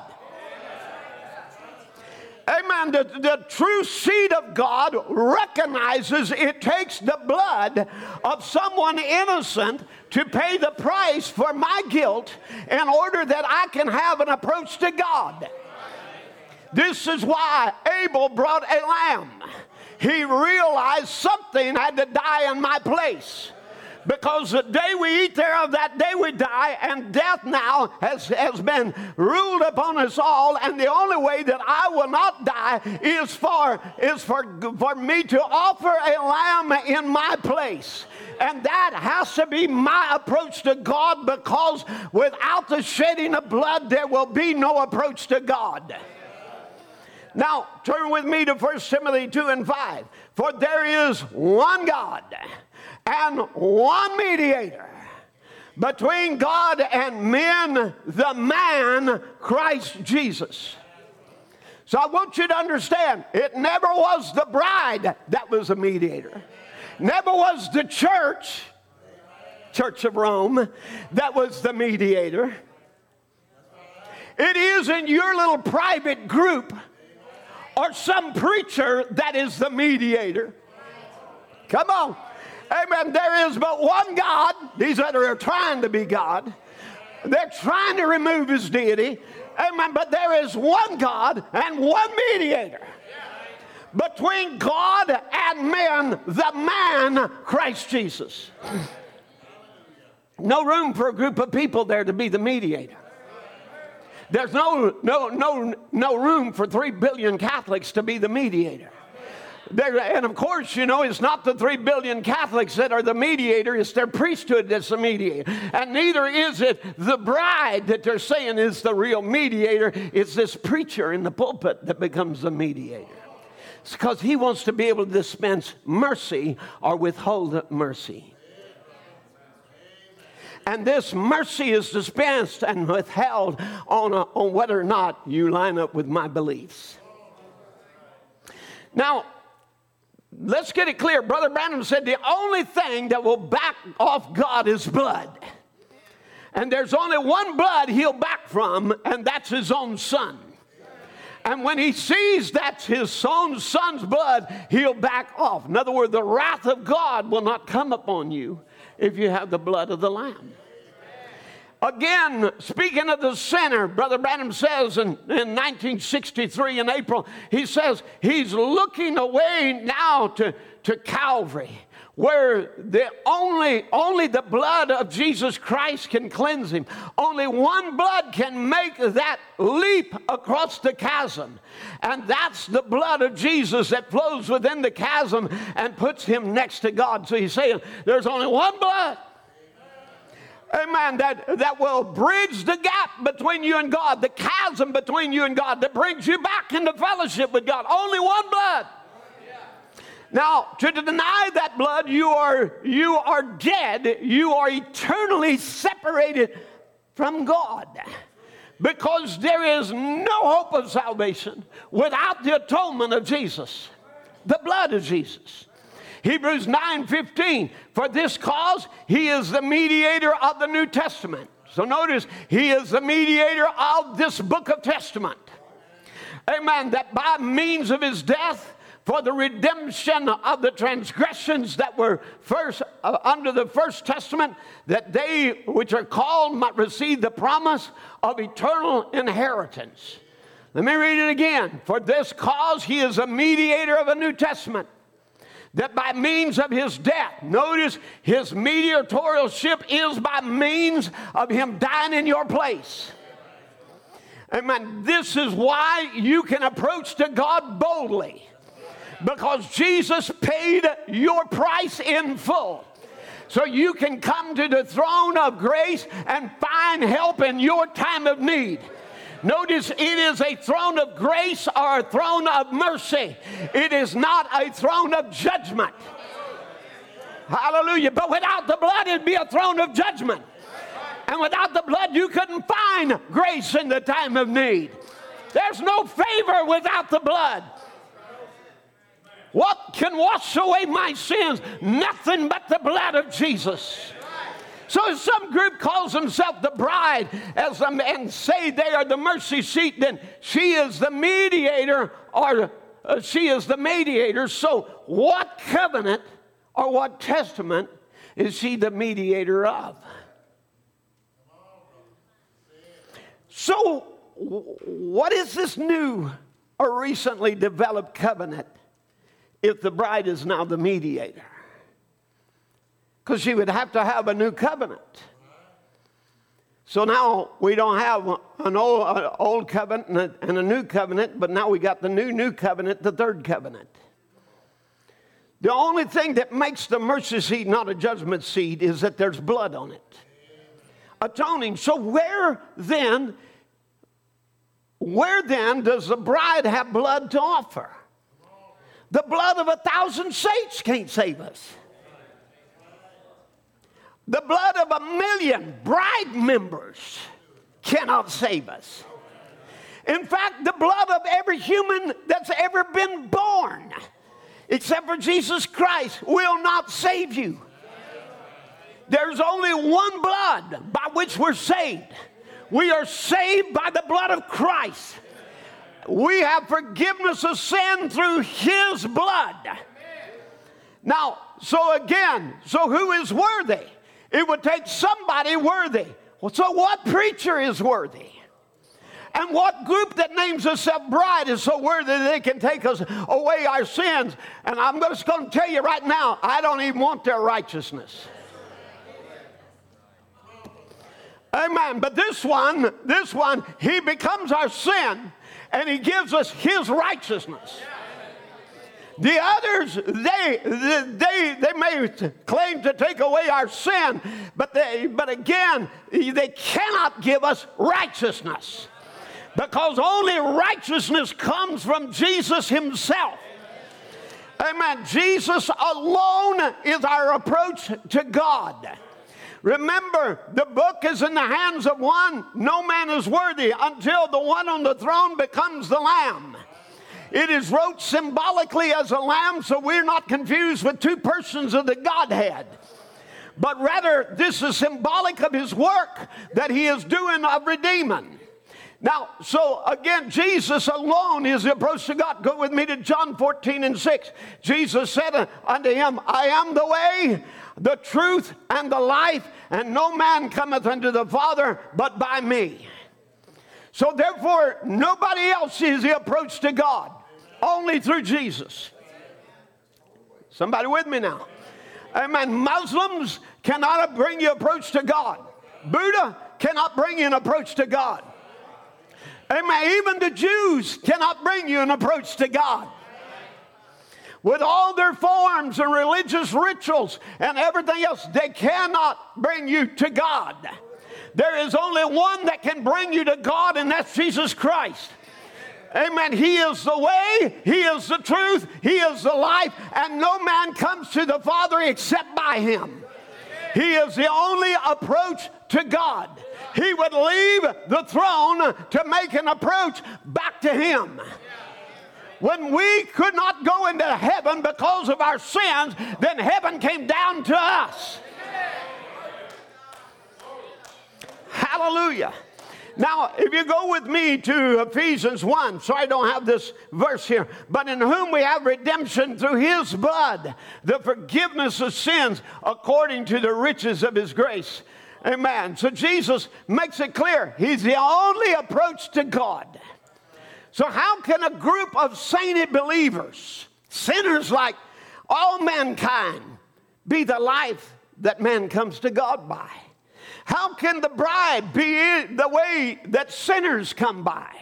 Amen. The, the true seed of God recognizes it takes the blood of someone innocent to pay the price for my guilt in order that I can have an approach to God. This is why Abel brought a lamb. He realized something had to die in my place because the day we eat thereof, that day we die, and death now has, has been ruled upon us all. And the only way that I will not die is for, is for, for me to offer a lamb in my place. And that has to be my approach to God because without the shedding of blood, there will be no approach to God. Now, turn with me to 1 Timothy 2 and 5. For there is one God and one mediator between God and men, the man Christ Jesus. So I want you to understand it never was the bride that was a mediator, never was the church, Church of Rome, that was the mediator. It isn't your little private group or some preacher that is the mediator. Come on. Amen. There is but one God. These other are trying to be God. They're trying to remove his deity. Amen. But there is one God and one mediator between God and men, the man, Christ Jesus. No room for a group of people there to be the mediator. There's no, no, no, no room for three billion Catholics to be the mediator. And of course, you know, it's not the three billion Catholics that are the mediator, it's their priesthood that's the mediator. And neither is it the bride that they're saying is the real mediator, it's this preacher in the pulpit that becomes the mediator. It's because he wants to be able to dispense mercy or withhold mercy. And this mercy is dispensed and withheld on, a, on whether or not you line up with my beliefs. Now, let's get it clear. Brother Branham said the only thing that will back off God is blood. And there's only one blood he'll back from, and that's his own son. And when he sees that's his own son's blood, he'll back off. In other words, the wrath of God will not come upon you if you have the blood of the Lamb. Again, speaking of the sinner, Brother Branham says in, in 1963 in April, he says he's looking away now to, to Calvary, where the only, only the blood of Jesus Christ can cleanse him. Only one blood can make that leap across the chasm. And that's the blood of Jesus that flows within the chasm and puts him next to God. So he's saying there's only one blood amen, that, that will bridge the gap between you and God, the chasm between you and God, that brings you back into fellowship with God. Only one blood. Now, to deny that blood, you are, you are dead. You are eternally separated from God. Because there is no hope of salvation without the atonement of Jesus, the blood of Jesus. Hebrews 9:15. For this cause he is the mediator of the New Testament. So notice he is the mediator of this book of testament. Amen. That by means of his death for the redemption of the transgressions that were first uh, under the first testament that they which are called might receive the promise of eternal inheritance. Let me read it again. For this cause he is a mediator of a new testament that by means of his death, notice his mediatorship is by means of him dying in your place. Amen. This is why you can approach to God boldly because Jesus paid your price in full. So you can come to the throne of grace and find help in your time of need. Notice it is a throne of grace or a throne of mercy. It is not a throne of judgment. Hallelujah. But without the blood, it'd be a throne of judgment. And without the blood, you couldn't find grace in the time of need. There's no favor without the blood. What can wash away my sins? Nothing but the blood of Jesus. So if some group calls themselves the bride as a, and say they are the mercy seat, then she is the mediator or uh, she is the mediator. So what covenant or what testament is she the mediator of? So what is this new or recently developed covenant if the bride is now the mediator? Because she would have to have a new covenant. So now we don't have an old, an old covenant and a, and a new covenant, but now we got the new, new covenant, the third covenant. The only thing that makes the mercy seat not a judgment seat is that there's blood on it. Atoning. So, where then where then does the bride have blood to offer? The blood of a thousand saints can't save us. The blood of a million bride members cannot save us. In fact, the blood of every human that's ever been born, except for Jesus Christ, will not save you. There's only one blood by which we're saved we are saved by the blood of Christ. We have forgiveness of sin through His blood. Now, so again, so who is worthy? It would take somebody worthy. Well, so what preacher is worthy? And what group that names itself bride is so worthy that they can take us away our sins? And I'm just going to tell you right now, I don't even want their righteousness. Amen. But this one, this one, he becomes our sin and he gives us his righteousness. The others, they, they, they may claim to take away our sin, but, they, but again, they cannot give us righteousness because only righteousness comes from Jesus himself. Amen. Jesus alone is our approach to God. Remember, the book is in the hands of one. No man is worthy until the one on the throne becomes the lamb. It is wrote symbolically as a lamb, so we're not confused with two persons of the Godhead. But rather, this is symbolic of his work that he is doing of redeeming. Now, so again, Jesus alone is the approach to God. Go with me to John 14 and 6. Jesus said unto him, I am the way, the truth, and the life, and no man cometh unto the Father but by me. So therefore, nobody else is the approach to God, only through Jesus. Somebody with me now? Amen. Muslims cannot bring you approach to God. Buddha cannot bring you an approach to God. Amen. Even the Jews cannot bring you an approach to God. With all their forms and religious rituals and everything else, they cannot bring you to God. There is only one that can bring you to God, and that's Jesus Christ. Amen. He is the way, He is the truth, He is the life, and no man comes to the Father except by Him. He is the only approach to God. He would leave the throne to make an approach back to Him. When we could not go into heaven because of our sins, then heaven came down to us. Hallelujah. Now, if you go with me to Ephesians 1, so I don't have this verse here, but in whom we have redemption through his blood, the forgiveness of sins according to the riches of his grace. Amen. So Jesus makes it clear he's the only approach to God. So, how can a group of sainted believers, sinners like all mankind, be the life that man comes to God by? How can the bride be the way that sinners come by?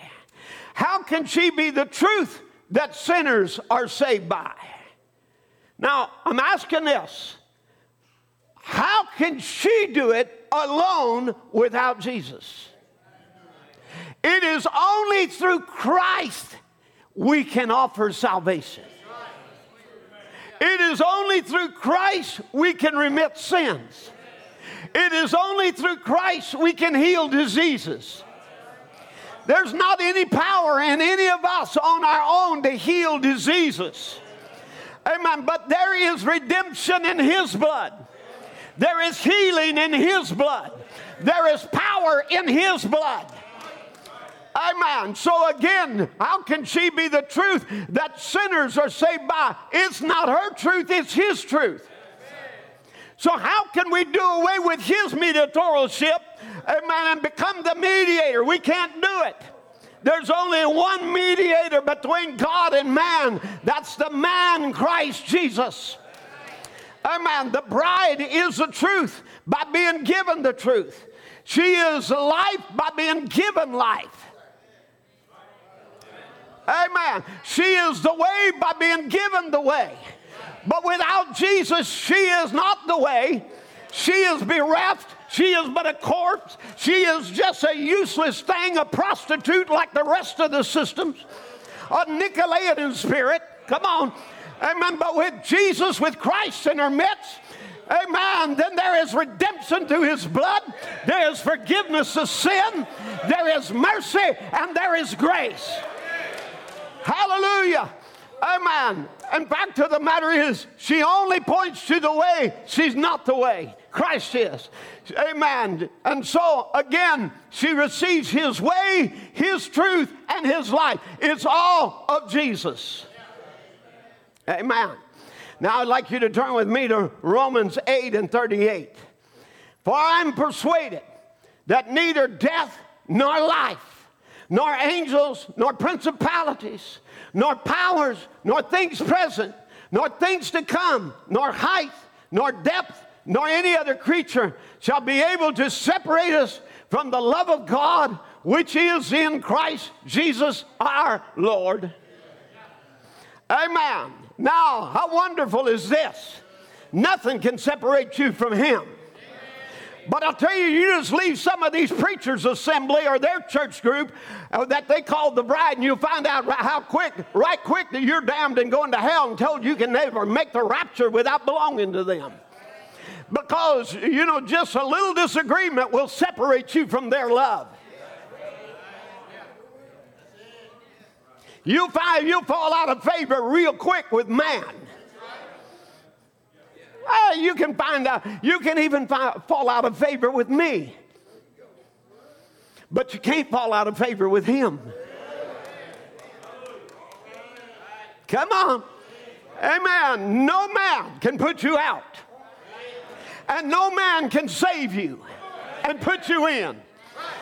How can she be the truth that sinners are saved by? Now, I'm asking this how can she do it alone without Jesus? It is only through Christ we can offer salvation. It is only through Christ we can remit sins. It is only through Christ we can heal diseases. There's not any power in any of us on our own to heal diseases. Amen. But there is redemption in His blood, there is healing in His blood, there is power in His blood. Amen. So again, how can she be the truth that sinners are saved by? It's not her truth, it's his truth. So how can we do away with his mediatorship, and become the mediator? We can't do it. There's only one mediator between God and man. That's the man Christ Jesus. Amen. The bride is the truth by being given the truth. She is life by being given life. Amen. She is the way by being given the way. But without Jesus, she is not the way. She is bereft. She is but a corpse. She is just a useless thing, a prostitute like the rest of the systems, a Nicolaitan spirit. Come on. Amen. But with Jesus, with Christ in her midst, Amen. Then there is redemption through his blood. There is forgiveness of sin. There is mercy and there is grace. Hallelujah. Amen. And back to the matter is, she only points to the way. She's not the way. Christ is. Amen. And so, again, she receives his way, his truth, and his life. It's all of Jesus. Amen. Now, I'd like you to turn with me to Romans 8 and 38. For I'm persuaded that neither death nor life nor angels, nor principalities, nor powers, nor things present, nor things to come, nor height, nor depth, nor any other creature shall be able to separate us from the love of God which is in Christ Jesus our Lord. Amen. Now, how wonderful is this? Nothing can separate you from Him. But I'll tell you, you just leave some of these preachers' assembly or their church group uh, that they call the bride, and you'll find out how quick, right quick, that you're damned and going to hell and told you can never make the rapture without belonging to them. Because, you know, just a little disagreement will separate you from their love. You'll find you'll fall out of favor real quick with man. Well, you can find out, you can even fi- fall out of favor with me. But you can't fall out of favor with him. Come on. Amen. No man can put you out. And no man can save you and put you in.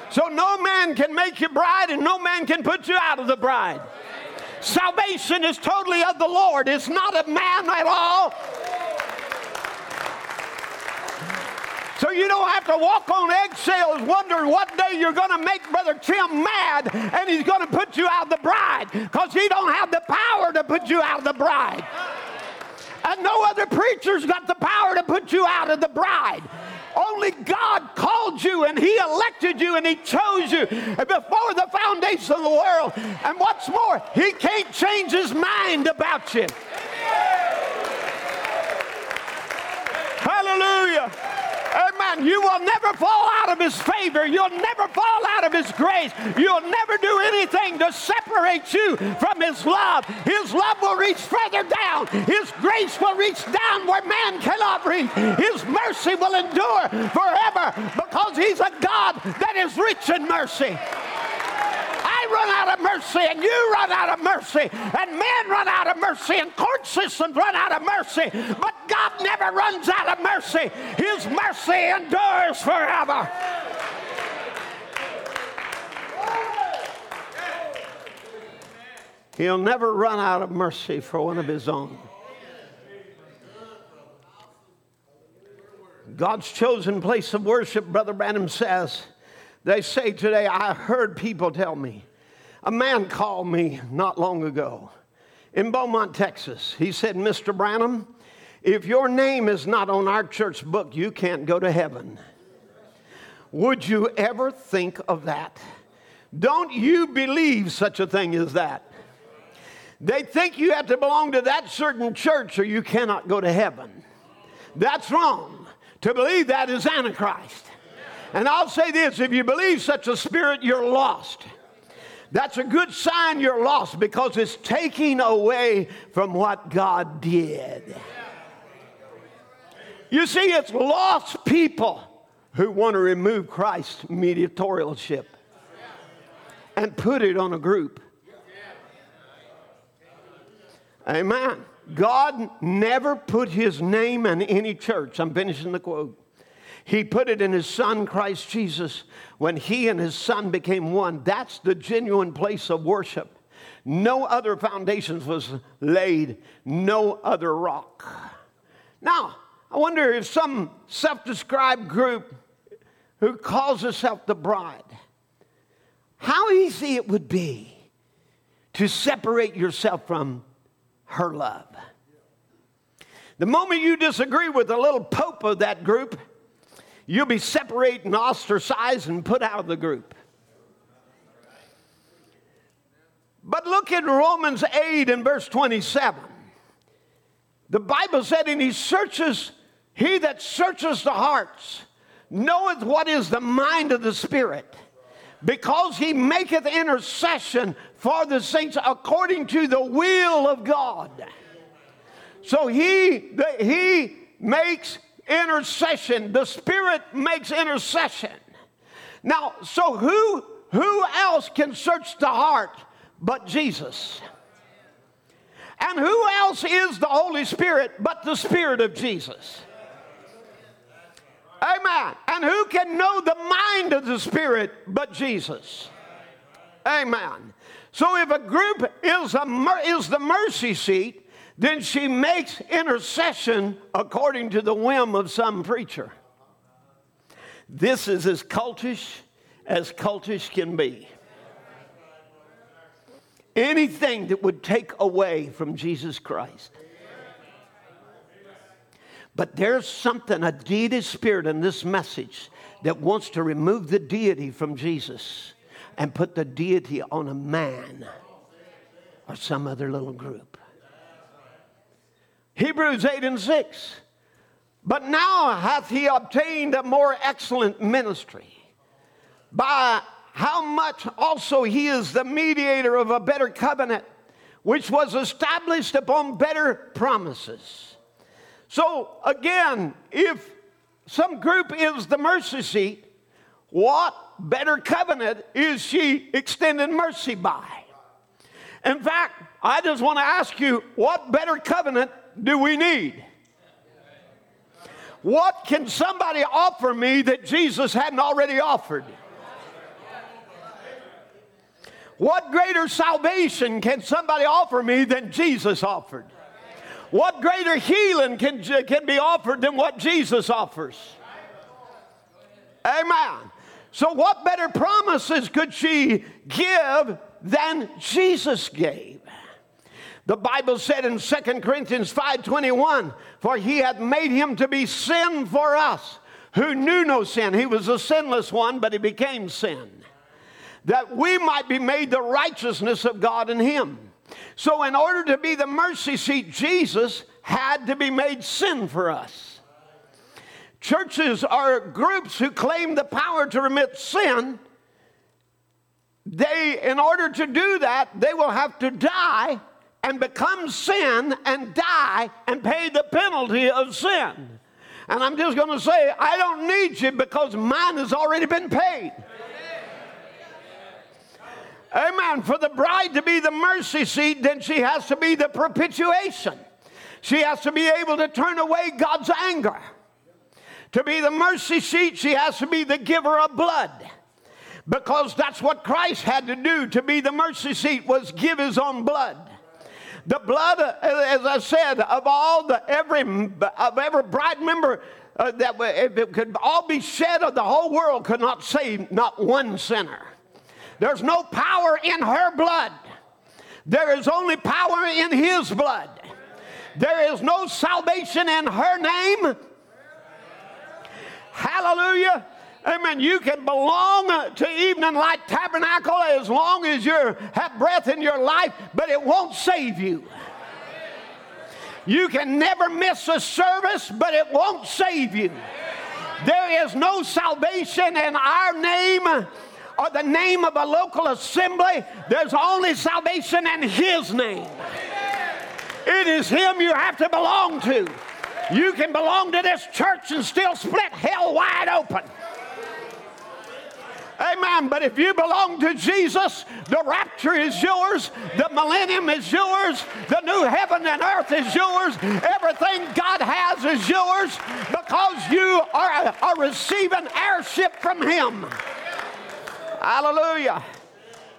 So no man can make you bride and no man can put you out of the bride. Salvation is totally of the Lord. It's not of man at all. You don't have to walk on eggshells wondering what day you're going to make Brother Tim mad and he's going to put you out of the bride because he don't have the power to put you out of the bride. And no other preacher's got the power to put you out of the bride. Only God called you and He elected you and He chose you before the foundation of the world. And what's more, He can't change His mind about you. Hallelujah. Amen. You will never fall out of His favor. You'll never fall out of His grace. You'll never do anything to separate you from His love. His love will reach further down. His grace will reach down where man cannot reach. His mercy will endure forever because He's a God that is rich in mercy run out of mercy, and you run out of mercy, and men run out of mercy, and court systems run out of mercy. But God never runs out of mercy. His mercy endures forever. He'll never run out of mercy for one of his own. God's chosen place of worship, Brother Branham says, they say today, I heard people tell me, a man called me not long ago in Beaumont, Texas. He said, Mr. Branham, if your name is not on our church book, you can't go to heaven. Would you ever think of that? Don't you believe such a thing as that? They think you have to belong to that certain church or you cannot go to heaven. That's wrong. To believe that is Antichrist. And I'll say this if you believe such a spirit, you're lost. That's a good sign you're lost because it's taking away from what God did. You see, it's lost people who want to remove Christ's mediatorialship and put it on a group. Amen. God never put his name in any church. I'm finishing the quote. He put it in his son, Christ Jesus, when he and his son became one. That's the genuine place of worship. No other foundations was laid, no other rock. Now, I wonder if some self described group who calls itself the bride, how easy it would be to separate yourself from her love. The moment you disagree with the little pope of that group, you'll be separated and ostracized and put out of the group. But look at Romans 8 and verse 27. The Bible said, and he searches, he that searches the hearts knoweth what is the mind of the Spirit, because he maketh intercession for the saints according to the will of God. So he, the, he makes intercession. The Spirit makes intercession. Now, so who, who else can search the heart but Jesus? And who else is the Holy Spirit but the Spirit of Jesus? Amen. And who can know the mind of the Spirit but Jesus? Amen. So if a group is, a, is the mercy seat, then she makes intercession according to the whim of some preacher. This is as cultish as cultish can be. Anything that would take away from Jesus Christ. But there's something, a deity spirit in this message that wants to remove the deity from Jesus and put the deity on a man or some other little group. Hebrews 8 and 6. But now hath he obtained a more excellent ministry, by how much also he is the mediator of a better covenant, which was established upon better promises. So, again, if some group is the mercy seat, what better covenant is she extending mercy by? In fact, I just want to ask you what better covenant do we need? What can somebody offer me that Jesus hadn't already offered? What greater salvation can somebody offer me than Jesus offered? What greater healing can, can be offered than what Jesus offers? Amen. So, what better promises could she give than Jesus gave? The Bible said in 2 Corinthians 5:21, "For he hath made him to be sin for us, who knew no sin. He was a sinless one, but he became sin, that we might be made the righteousness of God in him." So in order to be the mercy seat, Jesus had to be made sin for us. Churches are groups who claim the power to remit sin. They, in order to do that, they will have to die and become sin and die and pay the penalty of sin. And I'm just going to say, I don't need you because mine has already been paid. Amen. For the bride to be the mercy seat, then she has to be the propitiation. She has to be able to turn away God's anger. To be the mercy seat, she has to be the giver of blood. Because that's what Christ had to do to be the mercy seat was give his own blood. The blood, as I said, of all the every of every bride member uh, that if it could all be shed of the whole world could not save not one sinner. There's no power in her blood. There is only power in his blood. There is no salvation in her name. Hallelujah. Amen. You can belong to Evening Light Tabernacle as long as you have breath in your life, but it won't save you. You can never miss a service, but it won't save you. There is no salvation in our name or the name of a local assembly. There's only salvation in His name. It is Him you have to belong to. You can belong to this church and still split hell wide open. Amen. But if you belong to Jesus, the rapture is yours, the millennium is yours, the new heaven and earth is yours, everything God has is yours because you are, are receiving heirship from Him. Hallelujah.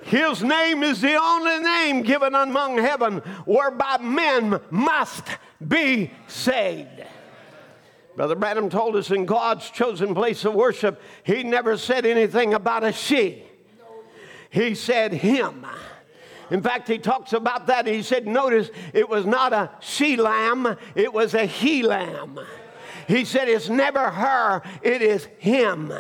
His name is the only name given among heaven whereby men must be saved. Brother Branham told us in God's chosen place of worship, he never said anything about a she. He said him. In fact, he talks about that. He said, Notice it was not a she lamb, it was a he lamb. He said, It's never her, it is him.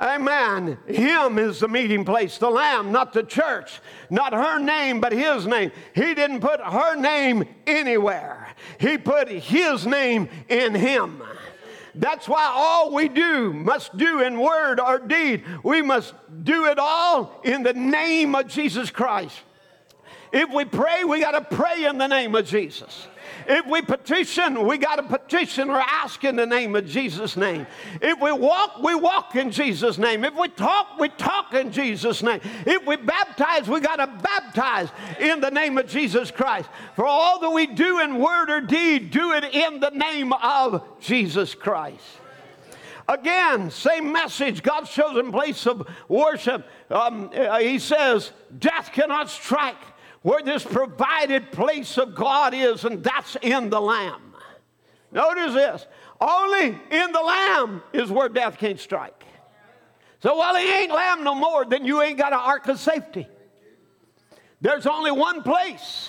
Amen. Him is the meeting place, the Lamb, not the church. Not her name, but His name. He didn't put her name anywhere, He put His name in Him. That's why all we do must do in word or deed, we must do it all in the name of Jesus Christ. If we pray, we got to pray in the name of Jesus. If we petition, we got to petition or ask in the name of Jesus' name. If we walk, we walk in Jesus' name. If we talk, we talk in Jesus' name. If we baptize, we got to baptize in the name of Jesus Christ. For all that we do in word or deed, do it in the name of Jesus Christ. Again, same message, God's chosen place of worship. Um, uh, he says, Death cannot strike where this provided place of God is, and that's in the Lamb. Notice this only in the Lamb is where death can't strike. So while he ain't Lamb no more, then you ain't got an ark of safety. There's only one place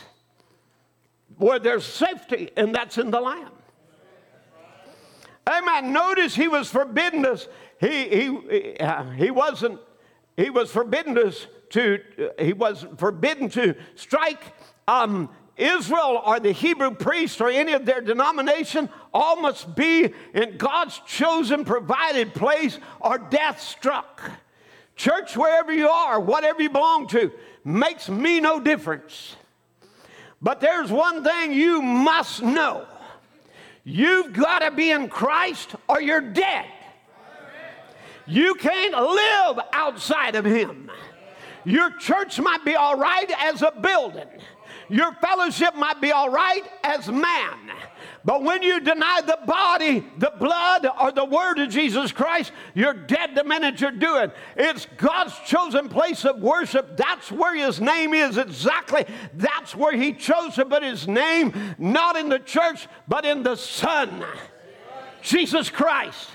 where there's safety, and that's in the Lamb. Amen. Notice he was forbidden us. He, he, uh, he wasn't, he was forbidden us to, he was forbidden to strike um, Israel or the Hebrew priests or any of their denomination, all must be in God's chosen, provided place or death struck. Church, wherever you are, whatever you belong to, makes me no difference. But there's one thing you must know you've got to be in Christ or you're dead. You can't live outside of Him. Your church might be all right as a building. Your fellowship might be all right as man. But when you deny the body, the blood, or the word of Jesus Christ, you're dead the minute you're doing. It's God's chosen place of worship. That's where his name is exactly. That's where he chose to put his name, not in the church, but in the Son, Jesus Christ.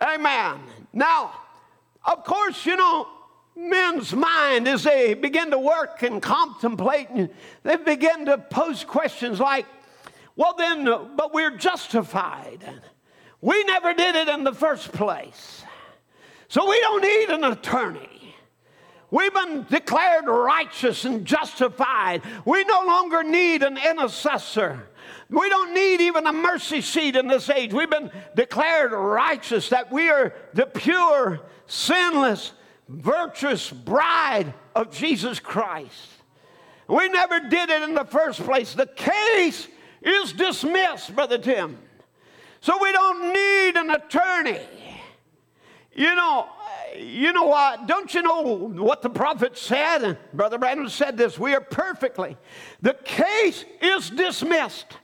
Amen. Now, of course, you know, men's mind as they begin to work and contemplate, and they begin to pose questions like, well, then, but we're justified. We never did it in the first place. So we don't need an attorney. We've been declared righteous and justified. We no longer need an intercessor. We don't need even a mercy seat in this age. We've been declared righteous, that we are the pure, sinless, virtuous bride of Jesus Christ. We never did it in the first place. The case is dismissed, Brother Tim. So we don't need an attorney. You know, you know what? Don't you know what the prophet said? Brother Branham said this we are perfectly. The case is dismissed.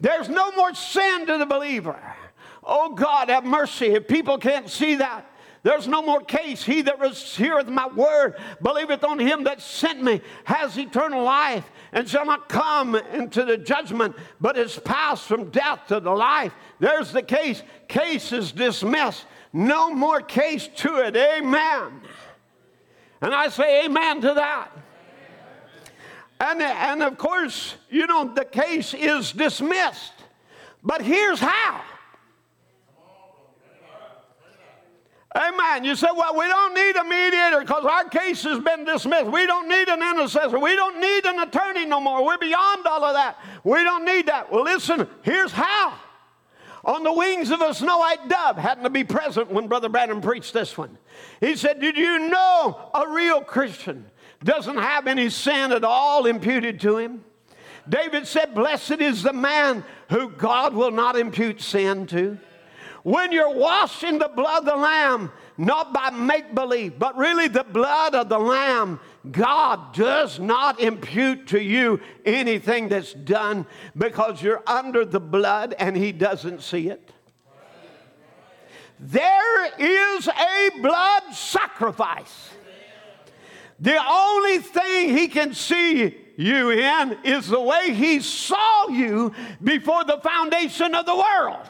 There's no more sin to the believer. Oh God, have mercy. If people can't see that, there's no more case. He that heareth my word, believeth on him that sent me, has eternal life, and shall not come into the judgment, but is passed from death to the life. There's the case. Case is dismissed. No more case to it. Amen. And I say amen to that. And, and of course, you know, the case is dismissed. But here's how Amen. You say, well, we don't need a mediator because our case has been dismissed. We don't need an intercessor. We don't need an attorney no more. We're beyond all of that. We don't need that. Well, listen, here's how. On the wings of a snow white dove, happened to be present when Brother Branham preached this one. He said, Did you know a real Christian doesn't have any sin at all imputed to him? David said, Blessed is the man who God will not impute sin to. When you're washed in the blood of the Lamb, not by make believe, but really the blood of the Lamb, God does not impute to you anything that's done because you're under the blood and He doesn't see it. There is a blood sacrifice. The only thing He can see you in is the way He saw you before the foundation of the world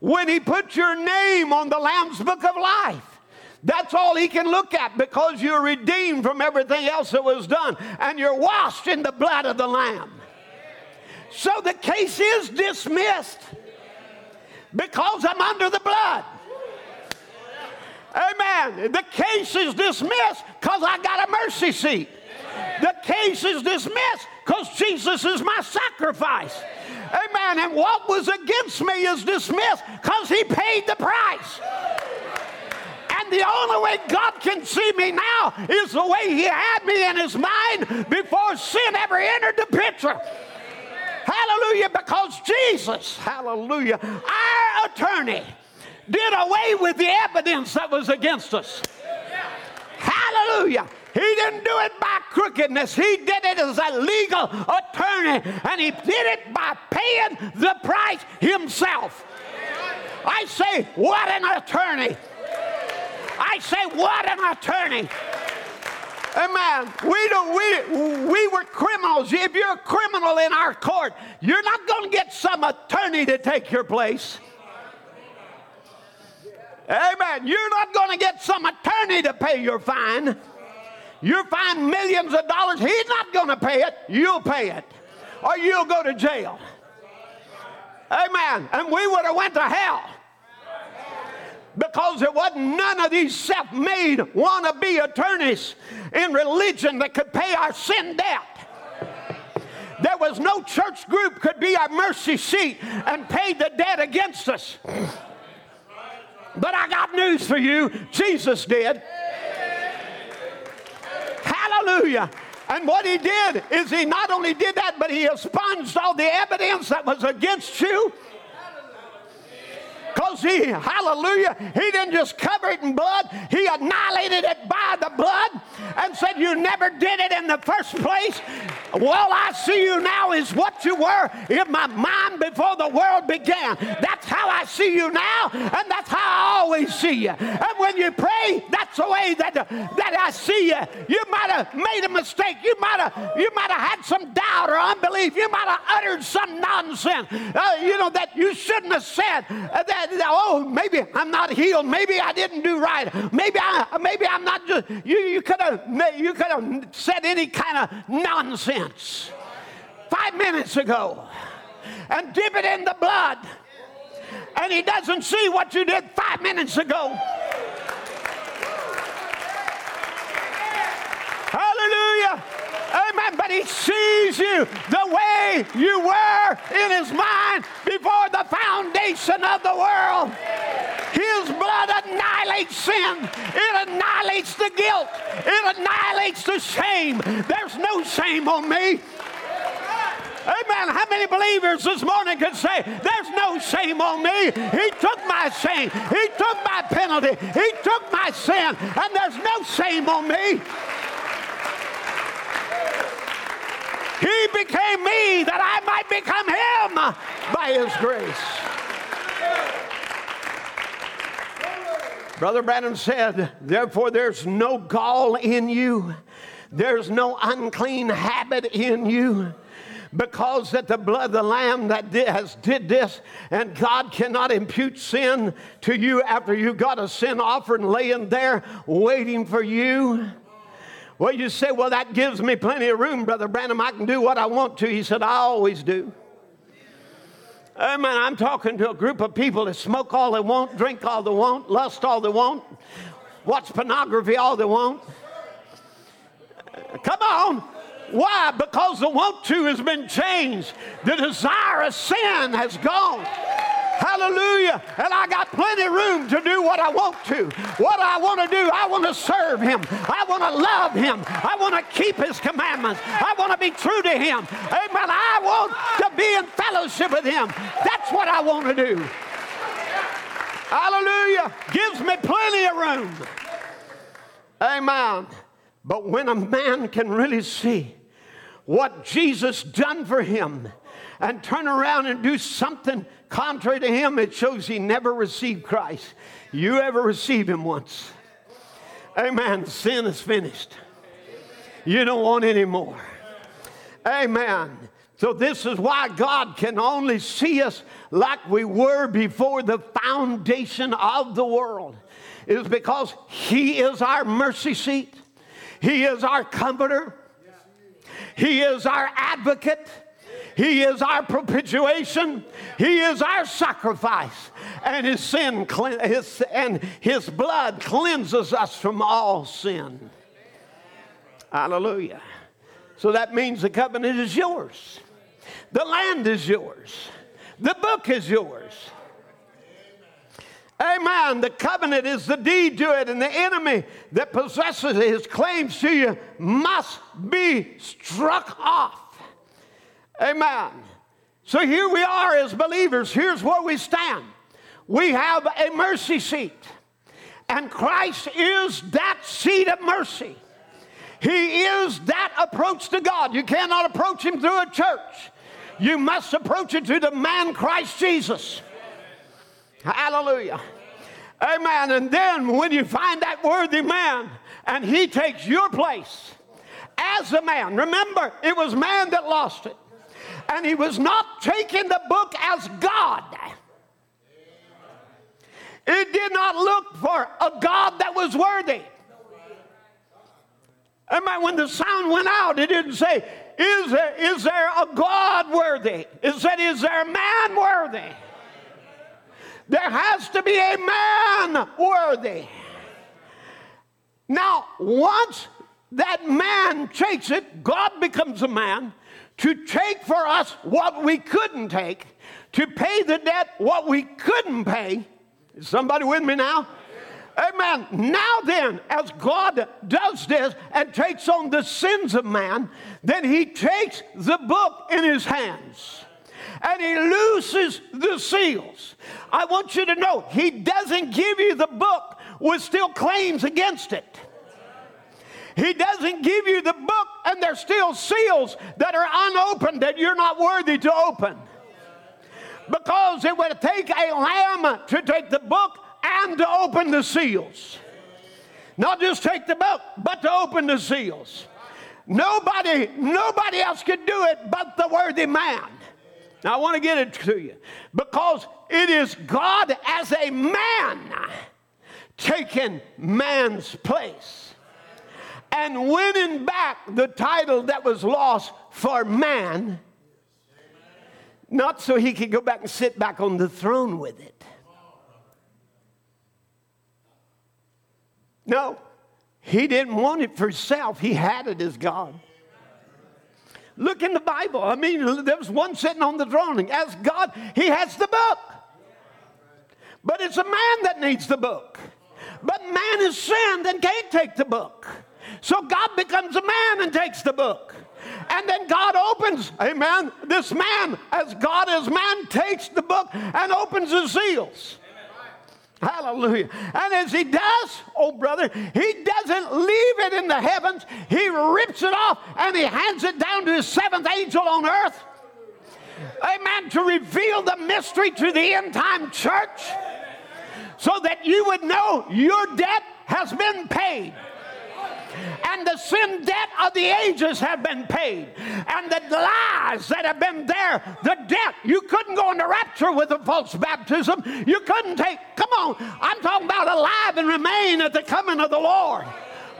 when he put your name on the Lamb's book of life. That's all he can look at because you're redeemed from everything else that was done and you're washed in the blood of the Lamb. So the case is dismissed because I'm under the blood. Amen. The case is dismissed because I got a mercy seat. The case is dismissed because Jesus is my sacrifice. Amen. And what was against me is dismissed because he paid the price. And the only way God can see me now is the way he had me in his mind before sin ever entered the picture. Hallelujah, because Jesus, hallelujah, our attorney did away with the evidence that was against us. Hallelujah. He didn't do it by crookedness. He did it as a legal attorney, and he did it by paying the price himself. I say, what an attorney! I say, what an attorney! Amen. We don't. We we were criminals. If you're a criminal in our court, you're not going to get some attorney to take your place. Amen. You're not going to get some attorney to pay your fine. You find millions of dollars, he's not going to pay it. You'll pay it, or you'll go to jail. Amen. And we would have went to hell because there wasn't none of these self-made wannabe attorneys in religion that could pay our sin debt. There was no church group could be our mercy seat and pay the debt against us. But I got news for you. Jesus did. Hallelujah. And what he did is he not only did that, but he expunged all the evidence that was against you. Because he, hallelujah, he didn't just cover it in blood, he annihilated it by the blood and said, You never did it in the first place. Well, I see you now is what you were in my mind before the world began. That's how I see you now, and that's how I always see you. And when you pray, that's the way that, that I see you. You might have made a mistake. You might have you might have had some doubt or unbelief. You might have uttered some nonsense, uh, you know, that you shouldn't have said. Uh, that oh, maybe I'm not healed. Maybe I didn't do right. Maybe I, maybe I'm not just. You, you could have, you could have said any kind of nonsense five minutes ago, and dip it in the blood, and he doesn't see what you did five minutes ago. Hallelujah. Amen. But he sees you the way you were in his mind before the foundation of the world. His blood annihilates sin, it annihilates the guilt, it annihilates the shame. There's no shame on me. Amen. How many believers this morning can say, There's no shame on me? He took my shame, He took my penalty, He took my sin, and there's no shame on me. He became me that I might become him by his grace. Brother Branham said, Therefore, there's no gall in you, there's no unclean habit in you. Because that the blood of the lamb that did, has did this and god cannot impute sin to you after you got a sin offering laying there waiting for you well, you say, well, that gives me plenty of room, Brother Branham. I can do what I want to. He said, I always do. Amen. I'm talking to a group of people that smoke all they want, drink all they want, lust all they want, watch pornography all they want. Come on. Why? Because the want to has been changed. The desire of sin has gone. Hallelujah. And I got plenty of room to do what I want to. What I want to do, I want to serve Him. I want to love Him. I want to keep His commandments. I want to be true to Him. Amen. I want to be in fellowship with Him. That's what I want to do. Hallelujah. Gives me plenty of room. Amen. But when a man can really see what Jesus done for him and turn around and do something contrary to him, it shows he never received Christ. You ever receive him once? Amen. Sin is finished. You don't want any more. Amen. So, this is why God can only see us like we were before the foundation of the world, is because He is our mercy seat, He is our comforter, He is our advocate, he is our propitiation. He is our sacrifice. And his sin his, and his blood cleanses us from all sin. Hallelujah. So that means the covenant is yours. The land is yours. The book is yours. Amen. The covenant is the deed to it, and the enemy that possesses his claims to you must be struck off. Amen. So here we are as believers. Here's where we stand. We have a mercy seat, and Christ is that seat of mercy. He is that approach to God. You cannot approach Him through a church, you must approach it through the man Christ Jesus. Hallelujah. Amen. And then when you find that worthy man and he takes your place as a man, remember, it was man that lost it and he was not taking the book as God. It did not look for a God that was worthy. Amen. When the sound went out, it didn't say, Is there, is there a God worthy? It said, Is there a man worthy? There has to be a man worthy. Now, once that man takes it, God becomes a man to take for us what we couldn't take, to pay the debt what we couldn't pay. Is somebody with me now? Amen. Now then, as God does this and takes on the sins of man, then he takes the book in his hands and he looses the seals. I want you to know, he doesn't give you the book with still claims against it. He doesn't give you the book, and there's still seals that are unopened that you're not worthy to open. Because it would take a lamb to take the book and to open the seals. Not just take the book, but to open the seals. Nobody, nobody else could do it but the worthy man. Now I want to get it to you because it is God as a man taking man's place and winning back the title that was lost for man, not so he could go back and sit back on the throne with it. No, he didn't want it for himself, he had it as God. Look in the Bible. I mean, there was one sitting on the throne. As God, he has the book. But it's a man that needs the book. But man is sinned and can't take the book. So God becomes a man and takes the book. And then God opens, amen, this man, as God as man, takes the book and opens the seals. Hallelujah. And as he does, oh brother, he doesn't leave it in the heavens. He rips it off and he hands it down to his seventh angel on earth. Amen. To reveal the mystery to the end time church so that you would know your debt has been paid and the sin debt of the ages have been paid, and the lies that have been there, the debt. You couldn't go into rapture with a false baptism. You couldn't take, come on, I'm talking about alive and remain at the coming of the Lord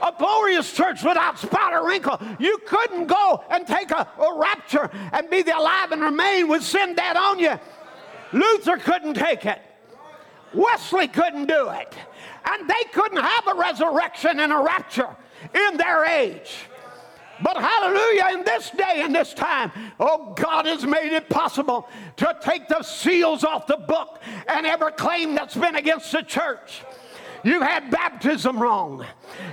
a glorious church without spot or wrinkle. You couldn't go and take a, a, rapture and be the alive and remain with sin debt on you. Luther couldn't take it. Wesley couldn't do it. And they couldn't have a resurrection and a rapture in their age. But hallelujah, in this day and this time, oh, God has made it possible to take the seals off the book and every claim that's been against the church. You've had baptism wrong.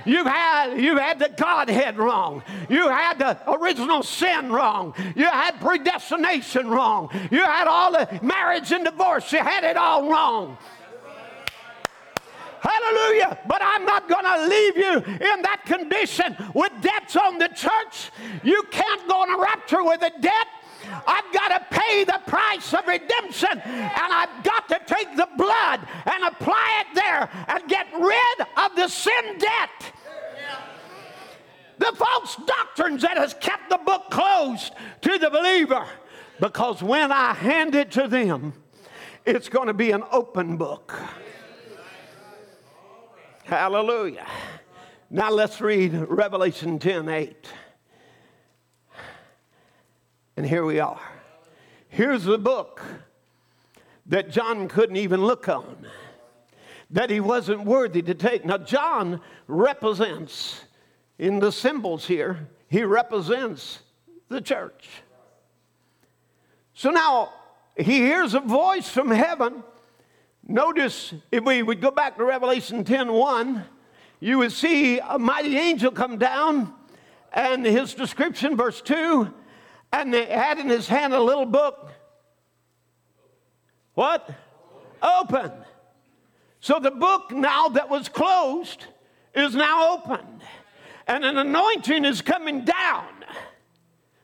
You've had, you've had the Godhead wrong. You had the original sin wrong. You had predestination wrong. You had all the marriage and divorce. You had it all wrong. Hallelujah. But I'm not going to leave you in that condition with debts on the church. You can't go on a rapture with a debt. I've got to pay the price of redemption, and I've got to take the blood and apply it there and get rid of the sin debt. The false doctrines that has kept the book closed to the believer. Because when I hand it to them, it's going to be an open book. Hallelujah. Now let's read Revelation 10 8. And here we are. Here's the book that John couldn't even look on, that he wasn't worthy to take. Now, John represents, in the symbols here, he represents the church. So now he hears a voice from heaven Notice if we would go back to Revelation 10 1, you would see a mighty angel come down, and his description, verse 2, and he had in his hand a little book. What? Open. So the book now that was closed is now opened, and an anointing is coming down.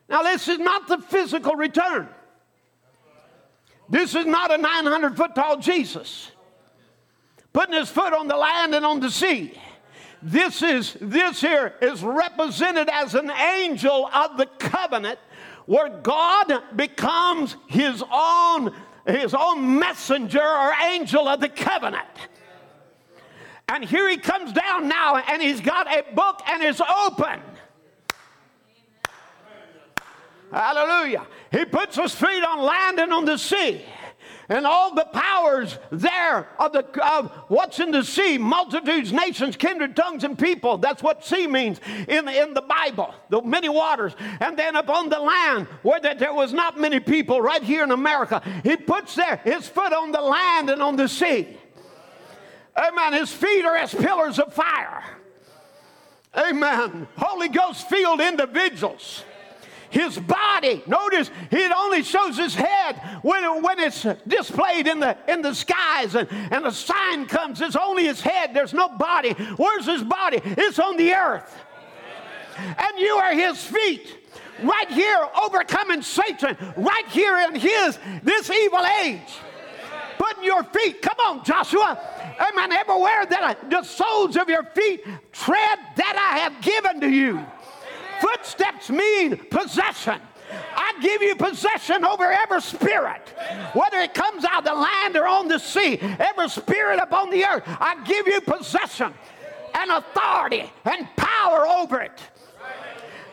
Now, this is not the physical return. This is not a 900 foot tall Jesus putting his foot on the land and on the sea. This is this here is represented as an angel of the covenant where God becomes his own his own messenger or angel of the covenant. And here he comes down now and he's got a book and it's open. Hallelujah. He puts his feet on land and on the sea. And all the powers there of, the, of what's in the sea, multitudes, nations, kindred, tongues, and people. That's what sea means in, in the Bible, the many waters. And then upon the land where there was not many people, right here in America, he puts there his foot on the land and on the sea. Amen. His feet are as pillars of fire. Amen. Holy Ghost filled individuals his body. Notice it only shows his head when, when it's displayed in the, in the skies and, and the sign comes. It's only his head. There's no body. Where's his body? It's on the earth. And you are his feet. Right here, overcoming Satan, right here in his this evil age. Putting your feet, come on, Joshua. Amen. Everywhere that I, the soles of your feet tread that I have given to you. Footsteps mean possession. I give you possession over every spirit, whether it comes out of the land or on the sea, every spirit upon the earth. I give you possession and authority and power over it.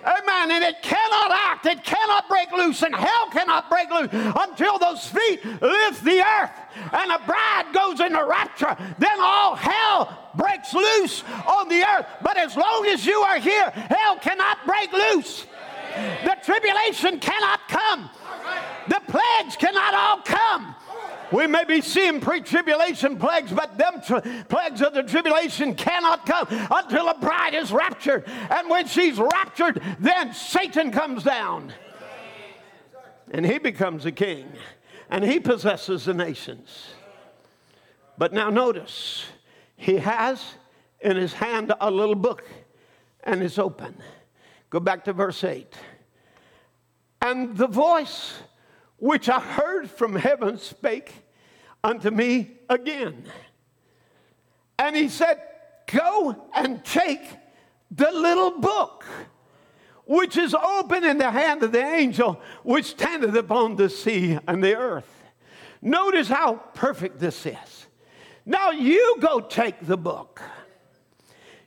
Amen. And it cannot act, it cannot break loose, and hell cannot break loose until those feet lift the earth and the bride goes into rapture. Then all hell breaks loose on the earth. But as long as you are here, hell cannot break loose. The tribulation cannot come. The plagues cannot all come. We may be seeing pre tribulation plagues, but them plagues of the tribulation cannot come until a bride is raptured. And when she's raptured, then Satan comes down. And he becomes a king. And he possesses the nations. But now notice, he has in his hand a little book, and it's open. Go back to verse 8. And the voice which I heard from heaven spake unto me again. And he said, Go and take the little book which is open in the hand of the angel which standeth upon the sea and the earth. Notice how perfect this is. Now you go take the book.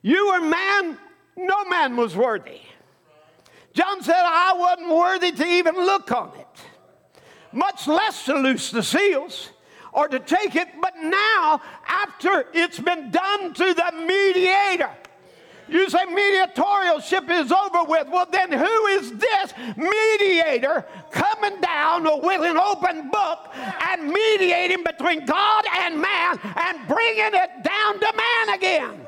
You were man, no man was worthy. John said, I wasn't worthy to even look on it. much less to loose the seals or to take it, but now, after it's been done to the mediator, you say mediatorialship is over with. Well, then who is this mediator coming down with an open book and mediating between God and man and bringing it down to man again?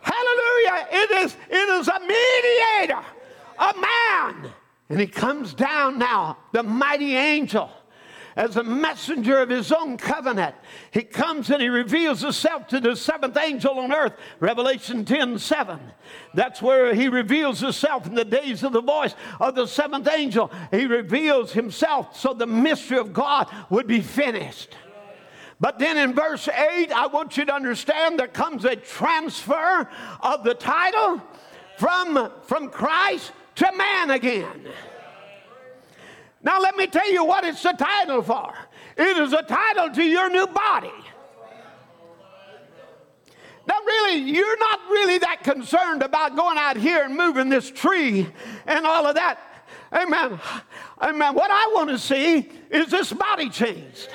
Hallelujah. It is, it is a mediator, a man. And he comes down now, the mighty angel as a messenger of his own covenant. He comes and he reveals himself to the seventh angel on earth, Revelation 10 7. That's where he reveals himself in the days of the voice of the seventh angel. He reveals himself so the mystery of God would be finished. But then in verse 8, I want you to understand there comes a transfer of the title from, from Christ to man again. Now, let me tell you what it's a title for it is a title to your new body. Now, really, you're not really that concerned about going out here and moving this tree and all of that. Amen. Amen. What I want to see is this body changed.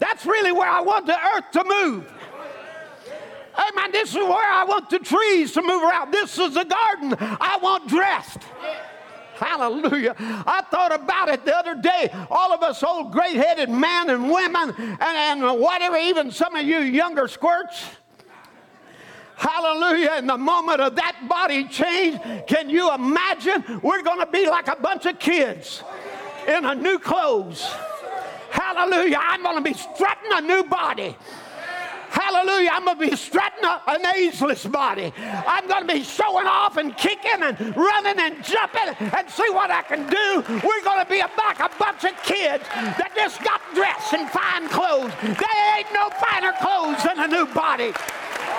That's really where I want the earth to move. Amen. This is where I want the trees to move around. This is the garden I want dressed. Hallelujah. I thought about it the other day. All of us old gray headed men and women, and, and whatever, even some of you younger squirts. Hallelujah. In the moment of that body change, can you imagine? We're going to be like a bunch of kids in a new clothes. Hallelujah. I'm going to be strutting a new body. Hallelujah. I'm going to be strutting an ageless body. I'm going to be showing off and kicking and running and jumping and see what I can do. We're going to be like a bunch of kids that just got dressed in fine clothes. There ain't no finer clothes than a new body.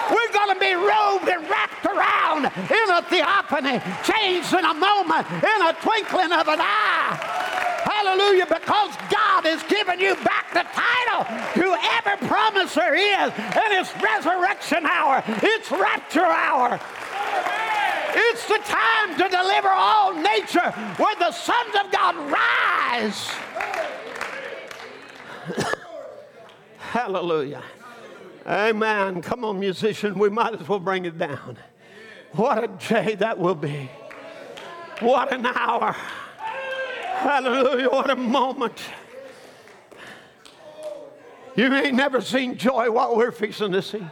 We're going to be robed and wrapped around in a theophany, changed in a moment, in a twinkling of an eye. Hallelujah. Because God has given you back the title to whoever promiser is. And it's resurrection hour, it's rapture hour. It's the time to deliver all nature where the sons of God rise. Hallelujah. Amen. Come on, musician, we might as well bring it down. What a day that will be. What an hour. Hallelujah. What a moment. You ain't never seen joy what we're fixing to see.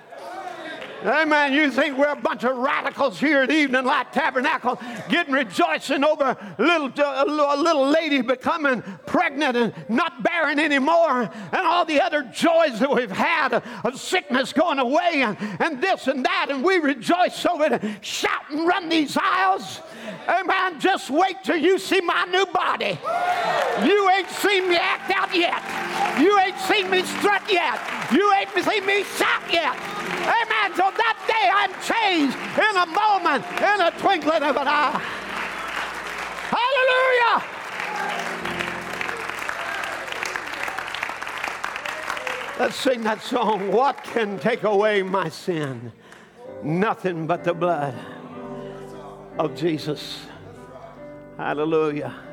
Amen. You think we're a bunch of radicals here at Evening Light Tabernacle getting rejoicing over uh, a little, a little lady becoming pregnant and not bearing anymore, and all the other joys that we've had of, of sickness going away, and, and this and that, and we rejoice over it, shout and run these aisles. Amen. Just wait till you see my new body. You ain't seen me act out yet. You ain't seen me strut yet. You ain't seen me shout yet. Amen. So that day I'm changed in a moment, in a twinkling of an eye. Hallelujah. Let's sing that song. What can take away my sin? Nothing but the blood of Jesus. Hallelujah.